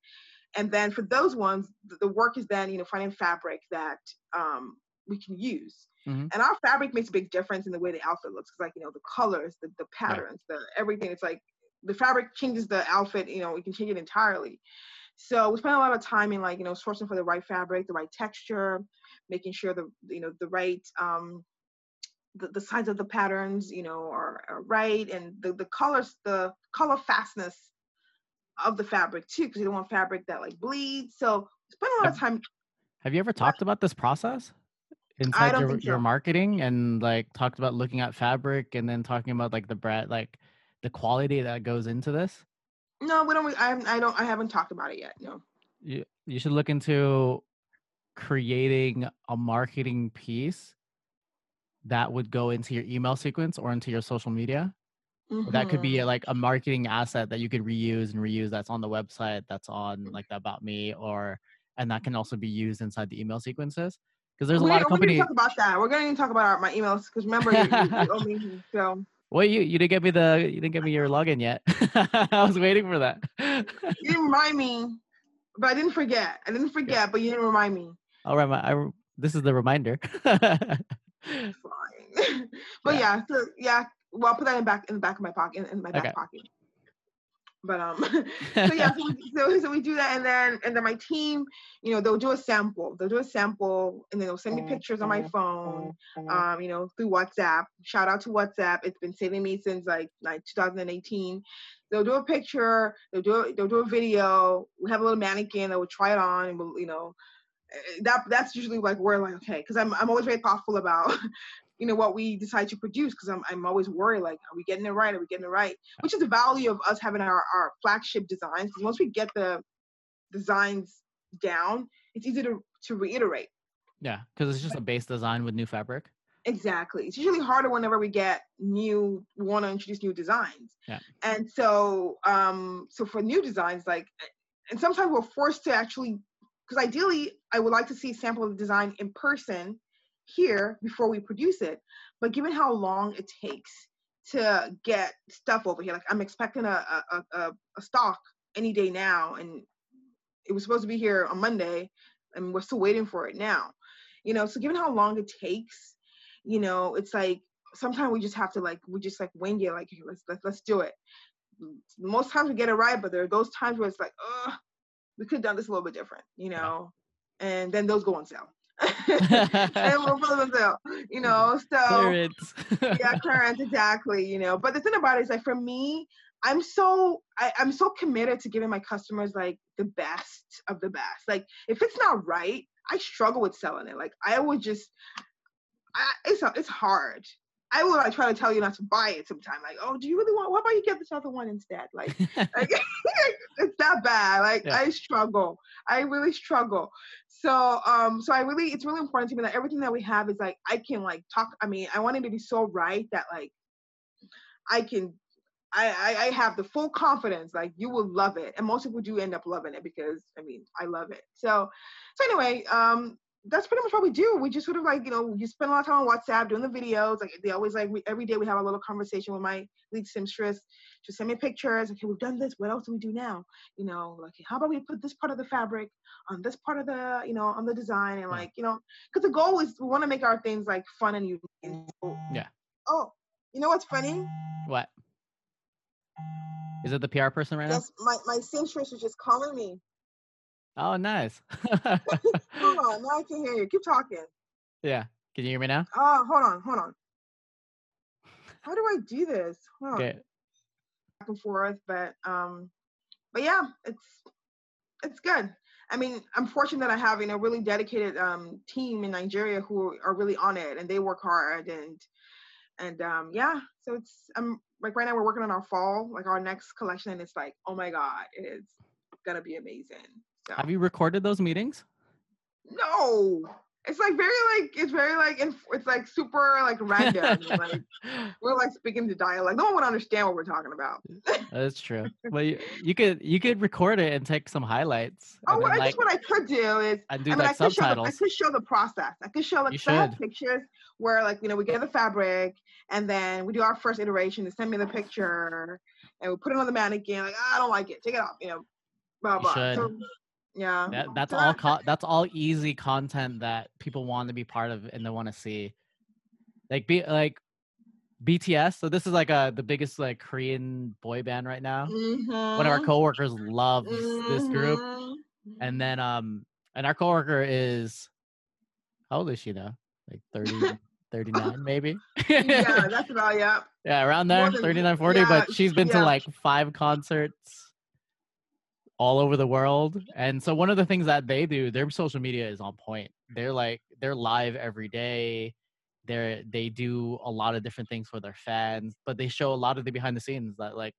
And then for those ones, the, work is then, you know, finding fabric that um we can use. Mhm. And our fabric makes a big difference in the way the outfit looks. 'Cause, like, you know, the colors, the, the Right. patterns, the everything. It's like the fabric changes the outfit, you know, we can change it entirely. So we spend a lot of time in like, you know, sourcing for the right fabric, the right texture, making sure the, you know, the right, um, the, the size of the patterns, you know, are, are right. And the, the colors, the color fastness of the fabric too, because you don't want fabric that like bleeds. So spend a lot of time. Have you ever talked about this process inside your, think your marketing and like talked about looking at fabric and then talking about like the brand, like the quality that goes into this? No, we don't, I, I don't, I haven't talked about it yet. No. You you should look into creating a marketing piece that would go into your email sequence or into your social media. That could Mhm. be like a marketing asset that you could reuse and reuse that's on the website, that's on like the about me or and that can also be used inside the email sequences. Because there's a we, lot of companies. we're gonna talk about that. We're going to talk about our, my emails because remember, you, you, you. [laughs] So Well, you you didn't get me the you didn't give me your login yet. [laughs] I was waiting for that. you didn't remind me, but I didn't forget. I didn't forget, but you didn't remind me. All right, my, I, this is the reminder. [laughs] [laughs] Fine. [laughs] but Yeah. yeah. so yeah. Well, I'll put that in back in the back of my pocket in my back Okay. pocket. But um, [laughs] so yeah, so we, so, so we do that, and then and then my team, you know, they'll do a sample. They'll do a sample, and then they'll send me pictures on my phone, um, you know, through WhatsApp. Shout out to WhatsApp. It's been saving me since like like 2018. They'll do a picture. They'll do a, they'll do a video. We have a little mannequin that we'll try it on, and we'll, you know, that that's usually like we're like okay, because I'm I'm always very thoughtful about. [laughs] You know what we decide to produce because I'm I'm always worried like are we getting it right are we getting it right which is the value of us having our our flagship designs because once we get the designs down it's easy to to reiterate yeah, because it's just a base design with new fabric. Exactly. It's usually harder whenever we get new, we want to introduce new designs. Yeah. And so, um, so for new designs, like, and sometimes we're forced to actually, because ideally, I would like to see a sample of the design in person here before we produce it. But given how long it takes to get stuff over here, like I'm expecting a a, a, a stock any day now, and it was supposed to be here on Monday, and we're still waiting for it now. You know, so given how long it takes, you know, it's like sometimes we just have to like we just like wing it, like let's let's let's do it. Most times we get it right, but there are those times where it's like, oh, we could have done this a little bit different, you know, and then those go on sale. [laughs] and we'll put them on sale, you know. Mm-hmm. So Clearance. yeah, current exactly, you know. But the thing about it is like for me, I'm so I, I'm so committed to giving my customers like the best of the best. Like if it's not right, I struggle with selling it. Like I would just I, it's it's hard. I will like try to tell you not to buy it sometime. Like, oh, do you really want? What about you get this other one instead? Like, [laughs] like [laughs] it's that bad. Like Yeah. I struggle. I really struggle. So um, so I really it's really important to me that everything that we have is like I can like talk. I mean, I want it to be so right that like I can. I, I, I have the full confidence like you will love it and most people do end up loving it because i mean i love it so so anyway um that's pretty much what we do. We just sort of like, you know, you spend a lot of time on WhatsApp doing the videos. Like they always like we, every day we have a little conversation with my lead seamstress. Just send me pictures. Okay, we've done this. What else do we do now? You know, like how about we put this part of the fabric on this part of the, you know, on the design and like, you know, because the goal is we want to make our things like fun and unique. And so- Yeah. Oh, you know what's funny? what? Is it the PR person right now? Yes, my my seamstress was just calling me. Oh, nice. [laughs] Hold [laughs] on, now I can hear you. Keep talking. yeah. Can you hear me now? Oh, hold on, hold on. [laughs] How do I do this? Hold on. Okay. back and forth but um but yeah it's it's good i mean i'm fortunate that i have you know really dedicated um team in nigeria who are really on it and they work hard and and um yeah so it's i'm like right now we're working on our fall like our next collection and it's like oh my god it is gonna be amazing so Have you recorded those meetings? no it's like very like it's very like inf- it's like super like random like [laughs] we're like speaking to dialect no one would understand what we're talking about [laughs] That's true. But you, you could you could record it and take some highlights. Oh, well, then, I like, guess what I could do is and do I mean, I like could, show the, I could show the process. I could show like You 'cause should. pictures where like you know we get the fabric and then we do our first iteration. They send me the picture and we put it on the mannequin. Like "Ah, I don't like it, take it off. You know, blah blah. should. So, yeah, That, that's all. [laughs] Co- that's all easy content that people want to be part of and they want to see. Like be like BTS. So this is like a the biggest like Korean boy band right now. One of our Mhm, coworkers loves this group, mhm. and then um and our coworker is how old is she now? Like 30, 39 [laughs] maybe. yeah, [laughs] that's about yeah. Yeah, around there, than- 39, 40, yeah, but she's been to like five concerts all over the world. And so one of the things that they do, their social media is on point. They're like they're live every day. They're they do a lot of different things for their fans, but they show a lot of the behind the scenes that like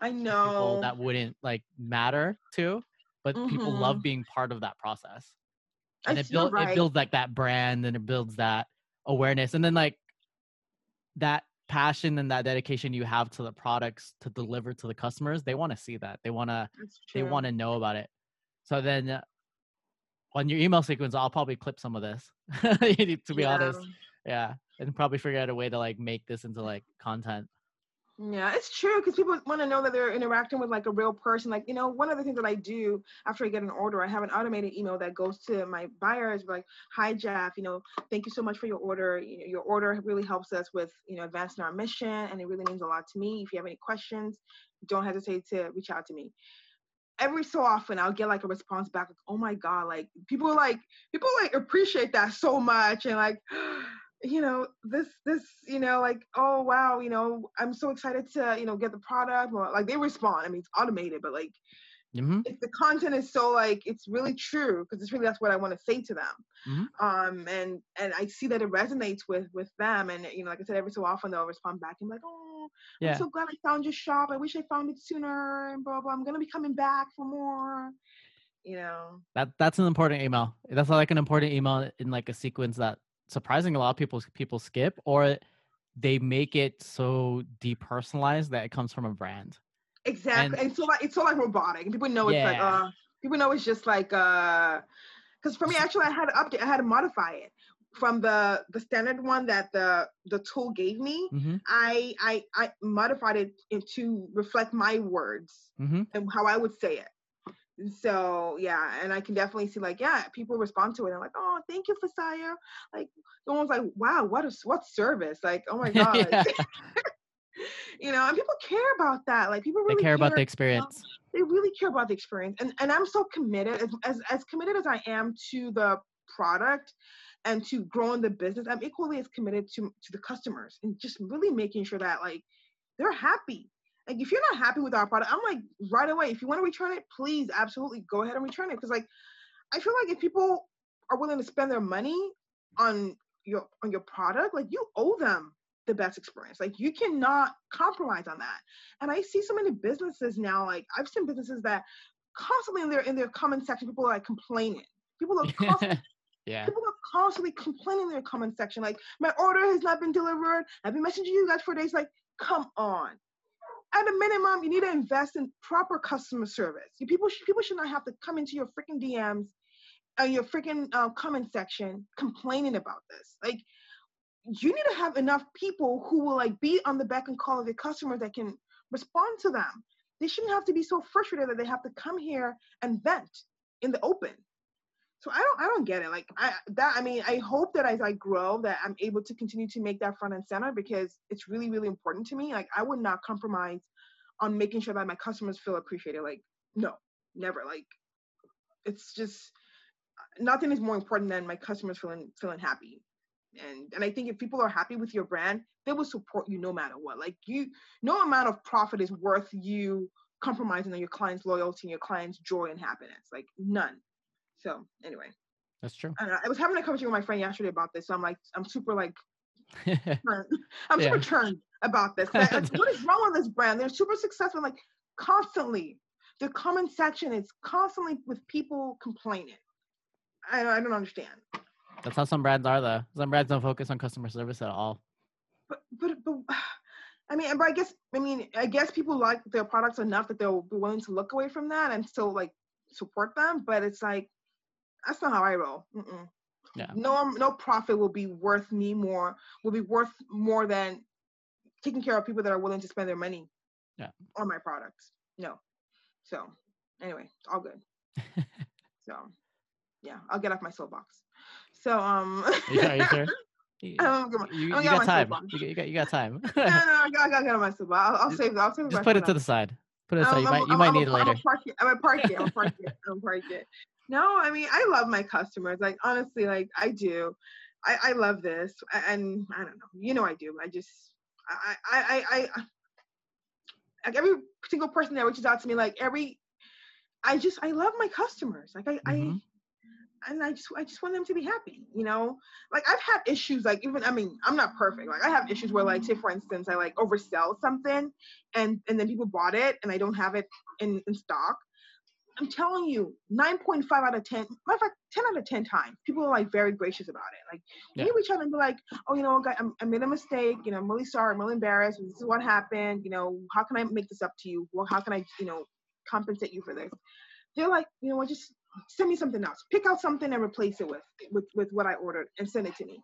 I know. that wouldn't like matter to, but people Mhm. love being part of that process. I And it builds right. it builds like that brand and it builds that awareness. And then like that passion and that dedication you have to the products to deliver to the customers, they want to see that. They want to they want to know about it. So then uh, on your email sequence, I'll probably clip some of this. [laughs] to be honest. Yeah. Yeah. And probably figure out a way to like make this into like content. Yeah, it's true because people want to know that they're interacting with like a real person. Like, you know, one of the things that I do after I get an order, I have an automated email that goes to my buyers like, "Hi Jeff, you know, thank you so much for your order. You know, your order really helps us with, you know, advancing our mission, and it really means a lot to me. If you have any questions, don't hesitate to reach out to me." Every so often, I'll get like a response back, like, "Oh my god!" Like people like people like appreciate that so much, and like. You know this this you know like oh wow you know i'm so excited to you know get the product or like they respond i mean it's automated but like hmm if the content is so like it's really true because it's really that's what i want to say to them Mhm. um and and i see that it resonates with with them and you know like i said every so often they'll respond back and like oh Yeah. i'm so glad i found your shop i wish i found it sooner and blah blah i'm gonna be coming back for more you know That that's an important email. That's like an important email in like a sequence that surprising a lot of people people skip or they make it so depersonalized that it comes from a brand. Exactly. And, so like it's so like robotic. People know it's like uh people know it's just like uh because for me actually I had to update I had to modify it. from the the standard one that the the tool gave me, Mm-hmm. I I I modified it to reflect my words Mm-hmm. and how I would say it. And so yeah, and I can definitely see like yeah, people respond to it and like oh thank you Fasaya. Like someone's like wow what a what service. Like oh my [laughs] god [laughs] you know and people care about that. Like people They really care about the experience. they really care about the experience and and i'm so committed as, as as committed as i am to the product and to growing the business i'm equally as committed to to the customers and just really making sure that like they're happy like if you're not happy with our product i'm like right away if you want to return it please absolutely go ahead and return it because like i feel like if people are willing to spend their money on your on your product like you owe them the best experience like you cannot compromise on that and I see so many businesses now, like I've seen businesses that constantly in their in their comment section, people are like complaining. People are [laughs] constantly, yeah. people are constantly complaining in their comment section, like my order has not been delivered. I've been messaging you guys for days. Like, come on. At a minimum, you need to invest in proper customer service. You people should people should not have to come into your freaking DMs and your freaking uh, comment section complaining about this. Like, you need to have enough people who will like be on the back and call of your customers that can respond to them. They shouldn't have to be so frustrated that they have to come here and vent in the open. So I don't I don't get it. Like I that I mean I hope that as I grow that I'm able to continue to make that front and center because it's really really important to me. Like I would not compromise on making sure that my customers feel appreciated. Like no, never. Like it's just nothing is more important than my customers feeling feeling happy. And and I think if people are happy with your brand, they will support you no matter what. Like you no amount of profit is worth you compromising on your client's loyalty and your client's joy and happiness. Like none. So anyway, That's true. I. I was having a conversation with my friend yesterday about this. So I'm like, I'm super like. [laughs] [laughs] I'm super turned about this. Like, [laughs] like, what is wrong with this brand? They're super successful. Like constantly, the comment section is constantly with people complaining. I, I don't understand. That's how some brands are, though. Some brands don't focus on customer service at all. But but but. [sighs] I mean, but I guess I mean I guess people like their products enough that they'll be willing to look away from that and still like support them. But it's like that's not how I roll. Mm-mm. Yeah. No, no profit will be worth me more. Will be worth more than taking care of people that are willing to spend their money. Yeah. On my products. No. So anyway, all good. [laughs] so yeah, I'll get off my soapbox. So um. Are you sure? You? [laughs] You, you, I'm you got time. You, got- you got you got time. [laughs] no, no, I gotta, I gotta get on my soapbox. I'll, I'll Just- save. I'll save. Just put it to the side. Put it aside. You might you might need it later. I'm park it. I'm gonna park it. I'm gonna park it. I'm gonna park it. No, I mean I love my customers. Like honestly, like I do. I, I love this, and I don't know. You know I do. I just I I I, I like every single person that reaches out to me, like every I just I love my customers. Like I Mhm. I and I just I just want them to be happy, you know. Like I've had issues, like even I mean I'm not perfect. Like I have issues where like say for instance I like oversell something, and and then people bought it and I don't have it in, in stock. I'm telling you, 9.5 out of 10, matter of fact, 10 out of 10 times, people are like very gracious about it. Like, Yeah. you reach out and be like, oh, you know, I made a mistake. You know, I'm really sorry. I'm really embarrassed. This is what happened. You know, how can I make this up to you? Well, how can I, you know, compensate you for this? They're like, you know what, just send me something else. Pick out something and replace it with, with, with what I ordered and send it to me.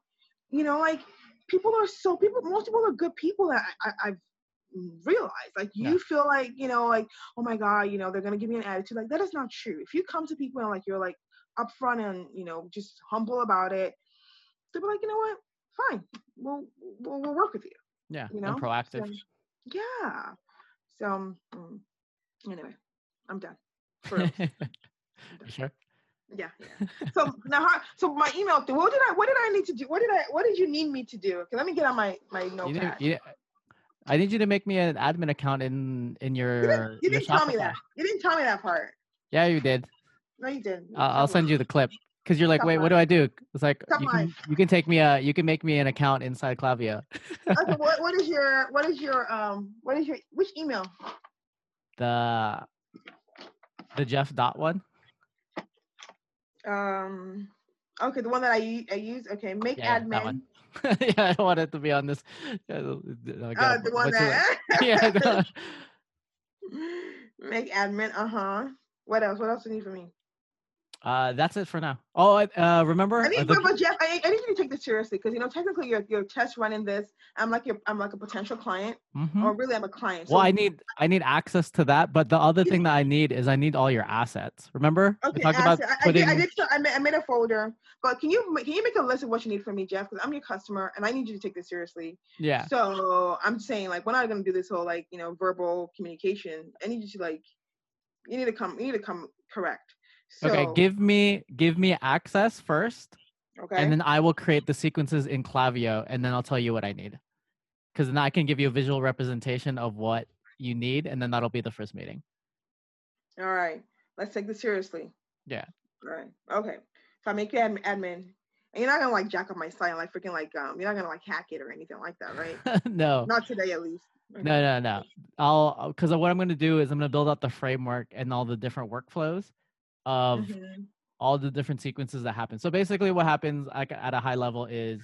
You know, like people are so people. Most people are good people that I, I, I've realized. Like you feel like you know, like oh my god, you know, they're gonna give me an attitude. Like that is not true. If you come to people and like you're like upfront and you know just humble about it, they'll be like, you know what, fine, we'll we'll, we'll work with you. Yeah. You and know, proactive. So, yeah. So um, mm, anyway, I'm done. For real. [laughs] You sure? Yeah, [laughs] yeah. So now, so my email thing. What did I? What did I need to do? What did I? What did you need me to do? Okay, let me get on my my You notepad. didn't, you, I need you to make me an admin account in in your. You didn't, you your didn't tell me that. You didn't tell me that part. Yeah, you did. No, you didn't. You I'll, send you the clip because you're like, Top wait, what do I do? It's like you can you can take me a you can make me an account inside Klaviyo. Okay, what, what is your [laughs] what is your um what is your which email? the the Jeff dot one. Um, okay, the one that I I use. Okay, make Yeah, admin. [laughs] yeah, I don't want it to be on this. Yeah, Uh, the one that. [laughs] yeah, make admin. Uh huh. What else? What else do you need from me? Uh, that's it for now. Oh, I- uh, remember? I uh, need, the- but, Jeff, I, I need you to take this seriously because you know technically you're you're test running this. I'm like your I'm like a potential client, Mhm. or really I'm a client. Well, I need I need access to that, but the other thing that I need is I need all your assets. Remember? Okay, talked about asset- I, I putting. did. I did. so I made, I made a folder, but can you can you make a list of what you need from me, Jeff? Because I'm your customer and I need you to take this seriously. yeah. So I'm saying like we're not gonna do this whole like you know verbal communication. I need you to like you need to come you need to come correct. So, okay. Give me give me access first, okay. and then I will create the sequences in Klaviyo, and then I'll tell you what I need. Because then I can give you a visual representation of what you need, and then that'll be the first meeting. All right. Let's take this seriously. Yeah. All right. Okay. So I make you admin, admin. And you're not gonna like jack up my site and like freaking like um you're not gonna like hack it or anything like that, right? [laughs] no. Not today at least. Okay. No, no, no. I'll because what I'm going to do is I'm going to build out the framework and all the different workflows of Mhm. all the different sequences that happen. So basically, what happens like, at a high level is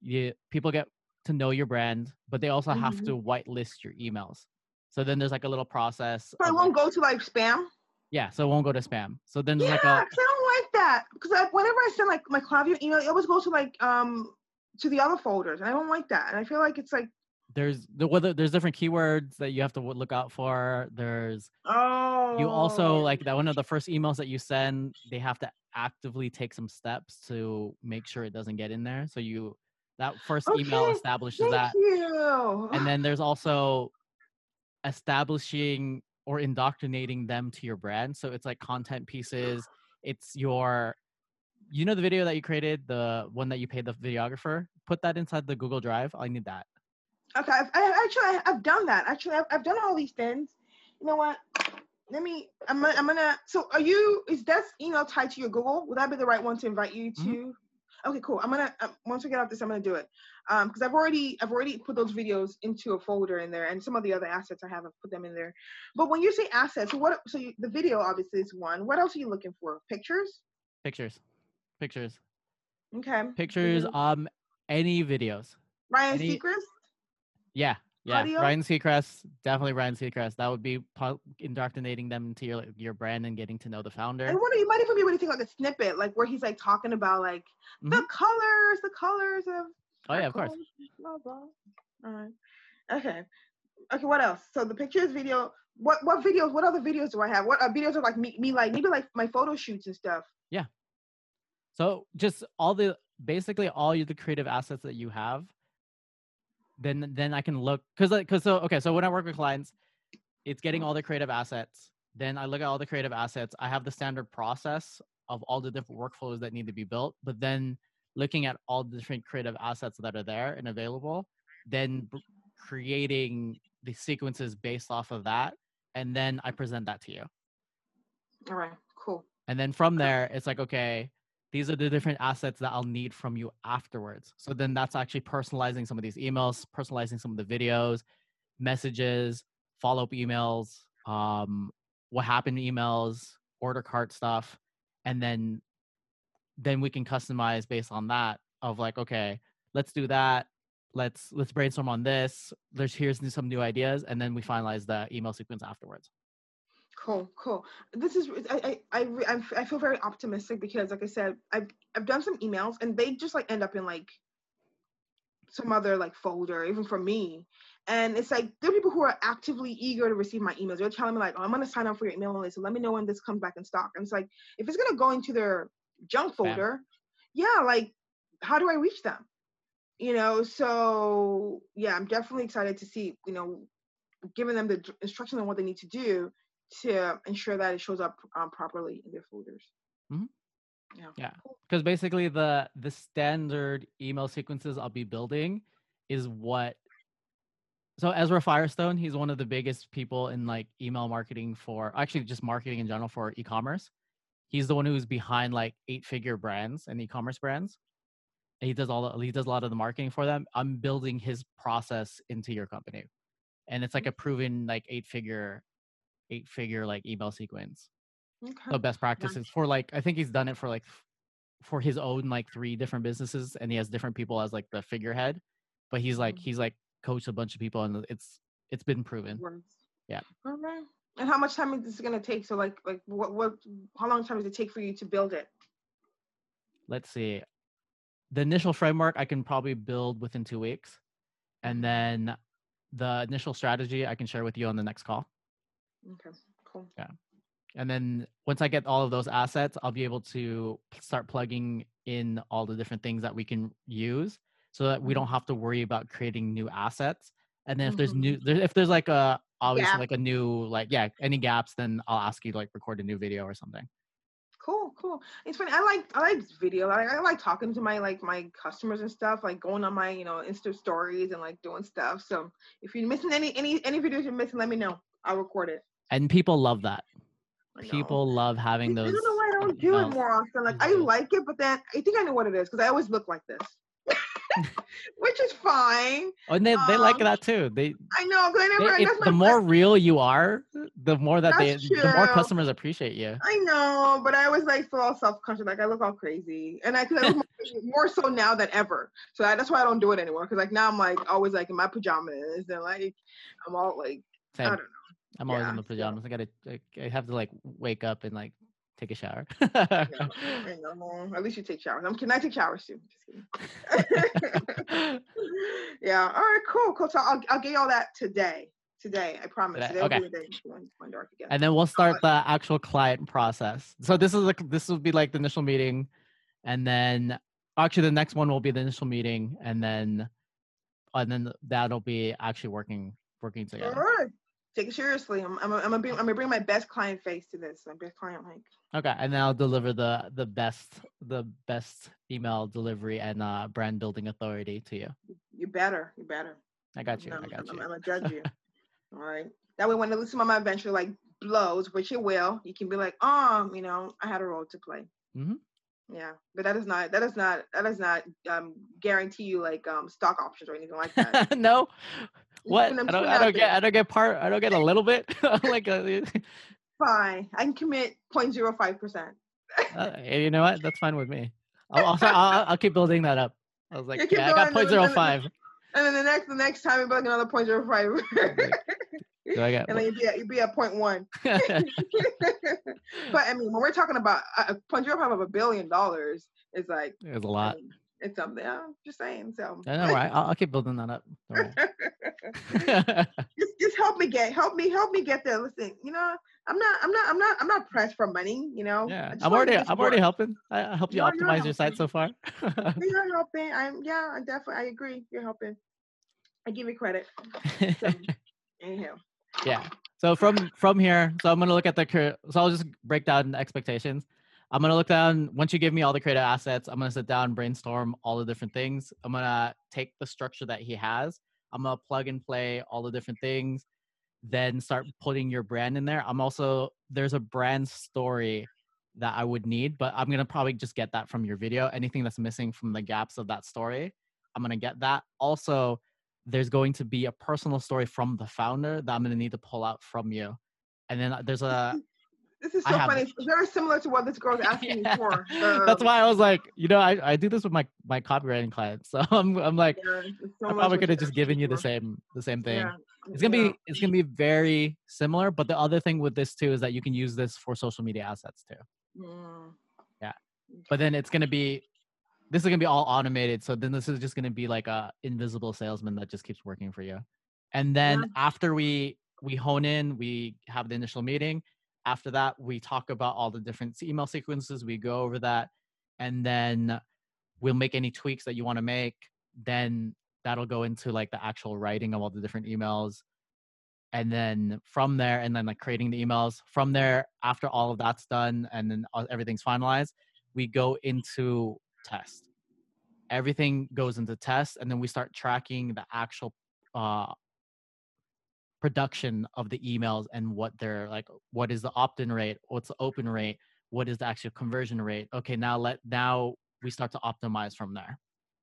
you people get to know your brand, but they also have Mhm. to whitelist your emails. So then there's like a little process. So it won't like- go to like spam. yeah, so it won't go to spam. So then Yeah, like a I don't like that because I, whenever I send like my Klaviyo email, it always goes to like um to the other folders, and I don't like that. And I feel like it's like there's the whether there's different keywords that you have to look out for. There's oh. you also oh. like that one of the first emails that you send they have to actively take some steps to make sure it doesn't get in there so you that first email Okay, establishes Thank that you. and then there's [sighs] also establishing or indoctrinating them to your brand so it's like content pieces it's your you know the video that you created the one that you paid the videographer put that inside the google drive i need that Okay, I've, I actually I've done that. Actually, I've, I've done all these things. You know what? Let me. I'm gonna. I'm gonna. So, are you? Is that email tied to your Google? Would that be the right one to invite you to? Mhm. Okay, cool. I'm gonna. Um, once we get off this, I'm gonna do it. Um, because I've already I've already put those videos into a folder in there, and some of the other assets I have I've put them in there. But when you say assets, so what? So you, the video obviously is one. What else are you looking for? Pictures. pictures pictures Okay. pictures Videos. um any videos Ryan any- Seacrest. Yeah, yeah. Audio? Ryan Seacrest, definitely Ryan Seacrest. That would be indoctrinating them into your your brand and getting to know the founder. I wonder you might even be able to think like a snippet, like where he's like talking about like the Mhm. colors, the colors of. Oh yeah, of course. Blah blah. All right. Okay. Okay. What else? So the pictures, video. What what videos? What other videos do I have? What uh, videos are like me, me like maybe like my photo shoots and stuff. Yeah. So just all the basically all the creative assets that you have. Then then I can look because because so okay so when I work with clients, it's getting all the creative assets. Then I look at all the creative assets. I have the standard process of all the different workflows that need to be built. But then looking at all the different creative assets that are there and available, then b- creating the sequences based off of that, and then I present that to you. All right. Cool. And then from there, it's like, okay, these are the different assets that I'll need from you afterwards. So then that's actually personalizing some of these emails, personalizing some of the videos, messages, follow up emails, um, what happened emails, order cart stuff. And then then we can customize based on that of like, okay, let's do that. Let's let's brainstorm on this. There's here's some new ideas, and then we finalize the email sequence afterwards. Cool, cool. This is I I I, I'm- feel very optimistic because like I said, I've I've done some emails and they just like end up in like some other like folder, even for me. And it's like there are people who are actively eager to receive my emails. They're telling me like, oh, I'm gonna sign up for your email list. So let me know when this comes back in stock. And it's like if it's gonna go into their junk folder, yeah, like how do I reach them? You know, so yeah, I'm definitely excited to see, you know, giving them the instructions on what they need to do to ensure that it shows up um, properly in their folders. Mhm. Yeah. Yeah. because basically the the standard email sequences I'll be building is what. So Ezra Firestone, he's one of the biggest people in like email marketing for actually just marketing in general for e-commerce. He's the one who's behind like eight-figure brands and e-commerce brands. And he does all the, he does a lot of the marketing for them. I'm building his process into your company, and it's like a proven like eight-figure, eight-figure like email sequence Okay. the best practices for like I think he's done it for like for his own like three different businesses and he has different people as like the figurehead but he's like Mhm. he's like coached a bunch of people and it's it's been proven. Yeah. All right. And how much time is this gonna take? So like like what what how long time does it take for you to build it? let's see the initial framework i can probably build within two weeks and then the initial strategy i can share with you on the next call Okay, cool. Yeah. And then once i get all of those assets i'll be able to start plugging in all the different things that we can use so that we mm-hmm. don't have to worry about creating new assets and then if there's mm-hmm. new if there's like a obviously Gap. like a new like yeah any gaps then i'll ask you to like record a new video or something Cool, cool. It's funny. I like I like video. I, I like talking to my like my customers and stuff. Like going on my you know Insta stories and like doing stuff. So if you're missing any any any videos you're missing, let me know. I'll record it. and people love that people love having those. I don't know why I don't do it more often. Like I like it, but then I think I know what it is because I always look like this, [laughs] which is fine. Oh, and they, they like Um, that too. They, I know because I they- never. that's the more real you are, the more that they, That's the more customers appreciate you. I know, but I always like feel all self conscious. Like I look all crazy, and I, cause I more, [laughs] more so now than ever. So I, that's why I don't do it anymore. Because like now I'm like always like in my pajamas and like I'm all like I don't know. I'm always yeah, in my so- pajamas. I gotta, I, I have to like wake up and like take a shower. [laughs] At least you take showers. I'm kidding. I take showers too. Just kidding. [laughs] yeah. All right. Cool. Cool. So I'll I'll get all that today. Today, I promise. Today, okay. be the day when, when dark again. and then we'll start the actual client process. So this is like this will be like the initial meeting, and then actually the next one will be the initial meeting, and then and then that'll be actually working working together. right. Take it seriously. I'm I'm I'm gonna bring I'm gonna bring my best client face to this. My best client like. Okay, and then I'll deliver the the best the best email delivery and uh, brand building authority to you. You better. You better. I got you. I'm, I got I'm, you. I'm gonna judge you. [laughs] All right. That way, when the to my venture like blows, which it will, you can be like, um, you know, I had a role to play. Mhm. Yeah, but that is not that is not that does not um guarantee you like um stock options or anything like that. [laughs] no, what? I don't. I don't get. I don't get part. I don't get a little bit. [laughs] like, a, [laughs] Fine, I can commit 0.05 percent. uh, [laughs] you know what? That's fine with me. I'll, I'll, I'll, I'll keep building that up. I was like, Yeah, yeah, I got going, point no, no, zero no, five. And then the next the next time be like another 0.05. Do I get? and then you'd be at, you'd be at 0.1. but I mean, when we're talking about a a 0.05 of a billion dollars, it's like it's a lot. mean, it's something. I'm just saying. So I know, right? I'll, I'll keep building that up. [laughs] Just just help me get help me help me get there. Listen, you know, I'm not I'm not I'm not I'm not pressed for money. You know, yeah, I'm already. I'm already helping. I I helped you you're optimize your site so far. You're [laughs] helping. I'm yeah, I definitely I agree. You're helping. I give you credit. So, [laughs] anyhow, yeah so from from here so i'm going to look at the so i'll just break down the expectations i'm to look down once you give me all the creative assets i'm to sit down brainstorm all the different things. I'm to take the structure that he has i'm to plug and play all the different things then start putting your brand in there. I'm also there's a brand story that i would need but i'm to probably just get that from your video. Anything that's missing from the gaps of that story i'm to get that. Also there's going to be a personal story from the founder that I'm to need to pull out from you. And then uh, there's a [laughs] this is so funny. It's very similar to what this girl's asking [laughs] Yeah. me for. that's Um, why I was like, you know, I, I do this with my my copywriting clients. So [laughs] I'm I'm like yeah, so I probably could have just given you the same the same thing. Yeah, It's gonna be it's gonna be very similar, but the other thing with this too is that you can use this for social media assets too. Mm. Yeah. But then it's gonna be this is gonna be all automated. So then this is just gonna be like a invisible salesman that just keeps working for you. And then after we we hone in, we have the initial meeting. After that, we talk about all the different email sequences. We go over that, and then we'll make any tweaks that you want to make. Then that'll go into like the actual writing of all the different emails. And then from there, and then like creating the emails. From there, after all of that's done and then everything's finalized, we go into test. Everything goes into test, and then we start tracking the actual uh, production of the emails and what they're like what is the opt-in rate what's the open rate what is the actual conversion rate okay now let now we start to optimize from there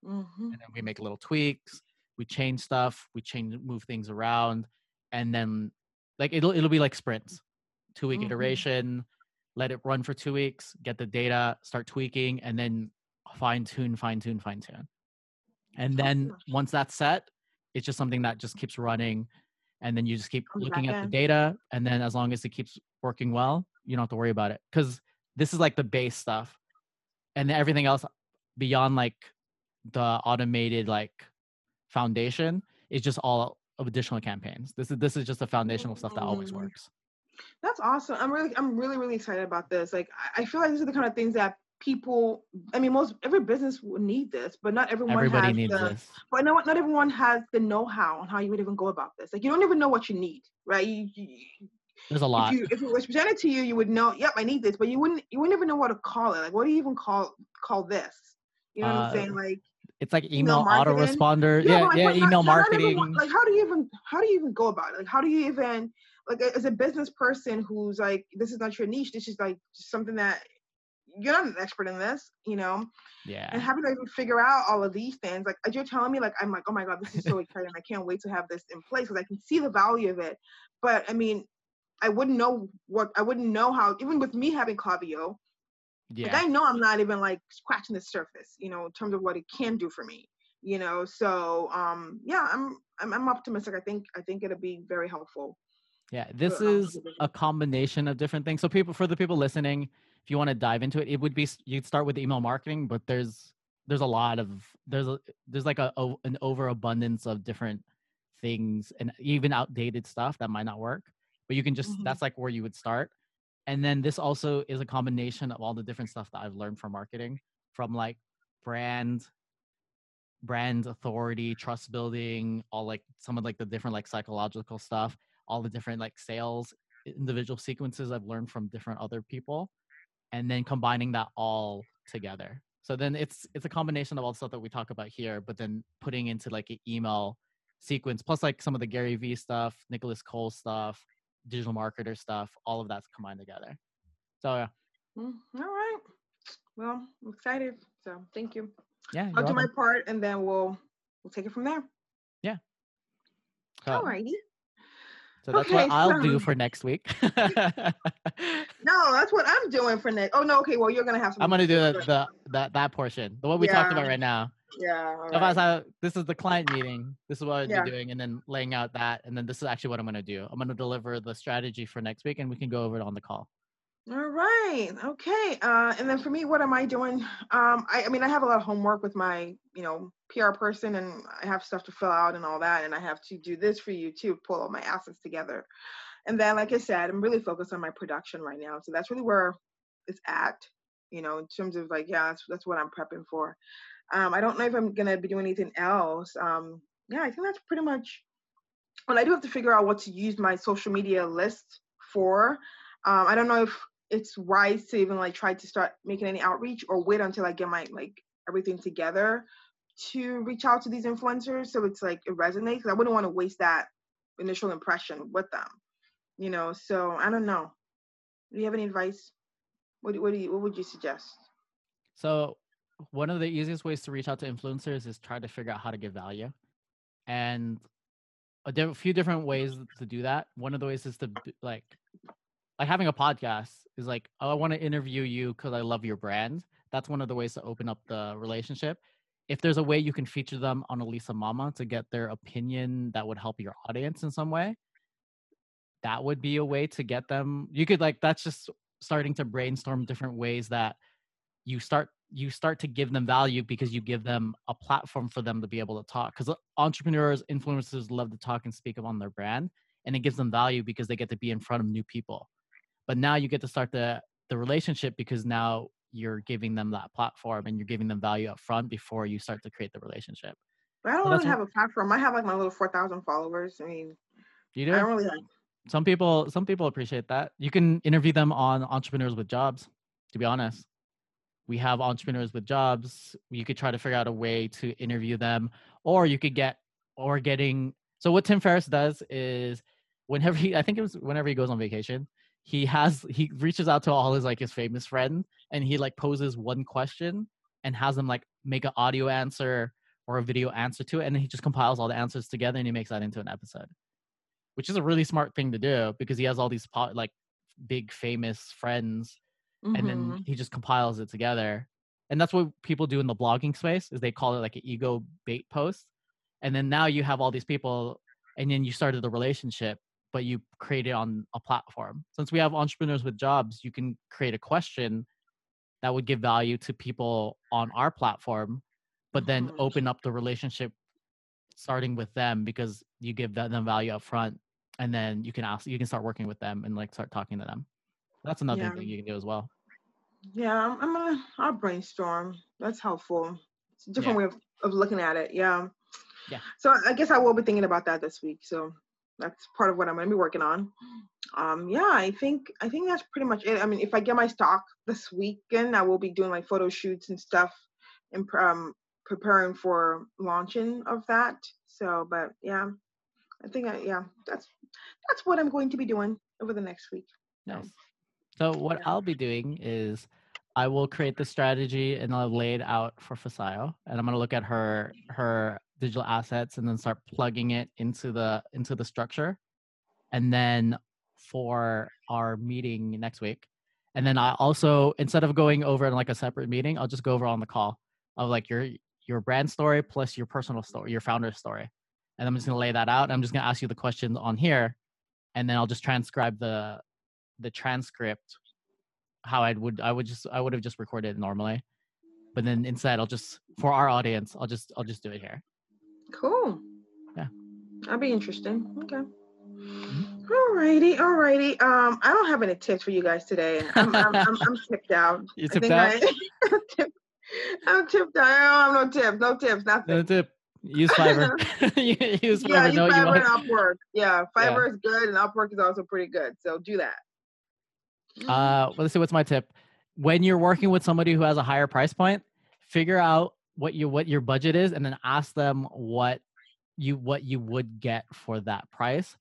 Mhm. and then we make little tweaks we change stuff we change move things around and then like it'll it'll be like sprints two week Mhm. iteration let it run for two weeks get the data start tweaking and then fine tune fine tune fine tune and then once that's set it's just something that just keeps running and then you just keep looking at the data and then as long as it keeps working well you don't have to worry about it because this is like the base stuff and then everything else beyond like the automated like foundation is just all of additional campaigns this is this is just the foundational stuff that always Mm. works That's awesome. I'm really, I'm really, really excited about this. Like, I feel like these are the kind of things that people. I mean, most every business would need this, but not everyone everybody has needs the. this But no, not everyone has the know-how on how you would even go about this. Like, you don't even know what you need, right? You, you, there's a lot if you if it was presented to you, you would know. Yep, I need this, but you wouldn't. You wouldn't even know what to call it. Like, what do you even call call this? You know what I'm Uh, saying? Like, it's like email email autoresponder yeah like, yeah not- email not everyone- marketing like, how do you even how do you even go about it? Like, how do you even like as a business person who's like, this is not your niche. This is like something that you're not an expert in this, you know, Yeah. and having to even figure out all of these things. Like, as you're telling me, like, I'm like, oh my god, this is so exciting. I can't wait to have this in place because I can see the value of it. But I mean, I wouldn't know what I wouldn't know how. Even with me having Klaviyo, yeah like I know I'm not even like scratching the surface, you know, in terms of what it can do for me. You know, so um yeah, I'm I'm, I'm optimistic. I think I think it'll be very helpful. Yeah, this is a combination of different things. So people for the people listening, if you want to dive into it, it would be you'd start with email marketing, but there's there's a lot of there's a there's like a, o- an overabundance of different things and even outdated stuff that might not work. But you can just Mhm. that's like where you would start. And then this also is a combination of all the different stuff that I've learned from marketing, from like brand brand authority, trust building, all like some of like the different like psychological stuff, all the different like sales individual sequences I've learned from different other people, and then combining that all together. So then it's it's a combination of all the stuff that we talk about here, but then putting into like an email sequence, plus like some of the Gary Vee stuff, Nicolas Cole stuff, digital marketer stuff, all of that's combined together. So yeah, Mm, all right. Well, I'm excited. So thank you. yeah, I'll do my part and then we'll we'll take it from there. So, All righty. So that's Okay, what I'll do for next week. [laughs] No, that's what I'm doing for next. Oh no, okay. Well, you're gonna have some. I'm gonna do the, the that that portion, the what we talked about right now. Yeah. all So if I how- this is the client meeting. This is what I'd Yeah. doing, and then laying out that, and then this is actually what I'm gonna do. I'm gonna deliver the strategy for next week, and we can go over it on the call. All right. Okay. Uh, and then for me, what am I doing? Um, I, I mean, I have a lot of homework with my, you know, PR person, and I have stuff to fill out and all that, and I have to do this for you too, pull all my assets together. And then, like I said, I'm really focused on my production right now, so that's really where it's at. You know, in terms of like, yeah, that's that's what I'm prepping for. Um, I don't know if I'm gonna be doing anything else. Um, yeah, I think that's pretty much. Well, I do have to figure out what to use my social media list for. Um, I don't know if it's wise to even like try to start making any outreach or wait until I get my like everything together to reach out to these influencers so it's like it resonates. 'cause I wouldn't want to waste that initial impression with them, you know. So I don't know. Do you have any advice? What what do you what would you suggest? So one of the easiest ways to reach out to influencers is try to figure out how to give value, and a diff- few different ways to do that. One of the ways is to like like having a podcast is like oh, I want to interview you because I love your brand. That's one of the ways to open up the relationship. If there's a way you can feature them on Elisa Mama to get their opinion that would help your audience in some way, that would be a way to get them. You could like that's just starting to brainstorm different ways that you start you start to give them value because you give them a platform for them to be able to talk because entrepreneurs influencers love to talk and speak on their brand and it gives them value because they get to be in front of new people but now you get to start the the relationship because now you're giving them that platform and you're giving them value up front before you start to create the relationship But I don't that's really have a platform. I have like my little four thousand followers. I mean, you do. I do don't really like. some people some people appreciate that you can interview them on entrepreneurs with jobs to be honest we have entrepreneurs with jobs you could try to figure out a way to interview them or you could get or getting so what tim ferriss does is whenever he i think it was whenever he goes on vacation he has he reaches out to all his like his famous friends and he like poses one question and has them like make an audio answer or a video answer to it and then he just compiles all the answers together and he makes that into an episode. Which is a really smart thing to do because he has all these po- like big famous friends and Mhm. then he just compiles it together. And that's what people do in the blogging space is they call it like an ego bait post. And then now you have all these people and then you started the relationship but you create it on a platform since we have entrepreneurs with jobs you can create a question that would give value to people on our platform but then Mhm. open up the relationship starting with them because you give them value up front and then you can ask you can start working with them and like start talking to them that's another Yeah. thing you can do as well Yeah, I'm, I'm gonna. I'll brainstorm. That's helpful. It's a different way of, of looking at it. Yeah. Yeah. So I guess I will be thinking about that this week. So that's part of what I'm gonna be working on. Um. Yeah. I think. I think that's pretty much it. I mean, if I get my stock this weekend, I will be doing like photo shoots and stuff, and um preparing for launching of that. So, but yeah, I think. I, yeah, that's that's what I'm going to be doing over the next week. Nice. So what yeah. I'll be doing is I will create the strategy and I'll lay it out for Fasayo and I'm gonna look at her her digital assets and then start plugging it into the into the structure. And then for our meeting next week. And then I also instead of going over in like a separate meeting, I'll just go over on the call of like your your brand story plus your personal story, your founder story. And I'm just gonna lay that out. I'm just gonna ask you the questions on here and then I'll just transcribe the the transcript how I would I would just I would have just recorded normally. But then instead I'll just for our audience, I'll just I'll just do it here. Cool. Yeah. That'd be interesting. Okay. Alrighty, alrighty. Um, I don't have any tips for you guys today. I'm I'm I'm, I'm [laughs] tipped out. You tipped out? I, I'm tipped- I'm tipped out. I don't have no tips, no tips, nothing. No tip. Use Fiverr. [laughs] [laughs] Use Fiverr. yeah, you know what you Fiverr want. and Upwork. Yeah, Fiverr is good and Upwork is also pretty good. So do that. Uh, well, let's see. What's my tip? When you're working with somebody who has a higher price point, figure out what you what your budget is, and then ask them what you what you would get for that price,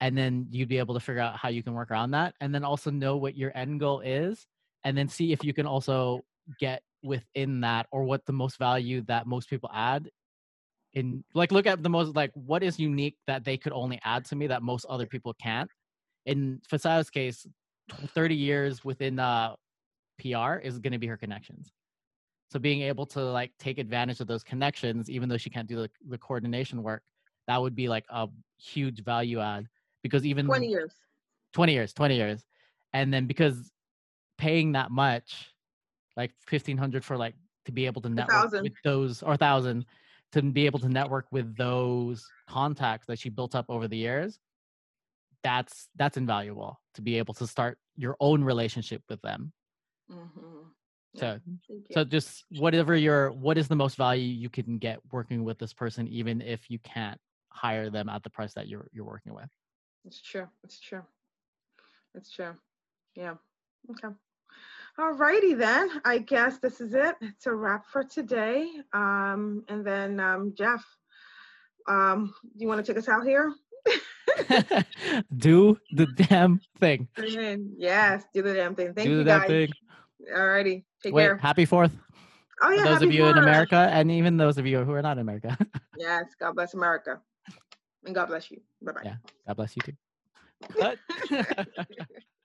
and then you'd be able to figure out how you can work around that, and then also know what your end goal is, and then see if you can also get within that or what the most value that most people add in like look at the most like what is unique that they could only add to me that most other people can't in Fasayo's case 30 years within uh PR is going to be her connections. So being able to like take advantage of those connections, even though she can't do the, the coordination work, that would be like a huge value add because even 20 years. 20 years, 20 years. And then because paying that much, like 1500 for like to be able to network with those or 1000 to be able to network with those contacts that she built up over the years, that's that's invaluable to be able to start your own relationship with them. Mm-hmm. So so just whatever your what is the most value you can get working with this person, even if you can't hire them at the price that you're you're working with. It's true. It's true. It's true. Yeah. Okay. Alrighty then. I guess this is it. It's a wrap for today. Um, and then um, Jeff, um, do you want to take us out here? [laughs] do the damn thing. Yes, do the damn thing. Thank do you guys. thing. Alrighty. Take Wait, care. happy fourth. Oh yeah. Those of you in America and even those of you who are not in America. [laughs] Yes. God bless America. And God bless you. Bye bye. Yeah. God bless you too. [laughs] [laughs]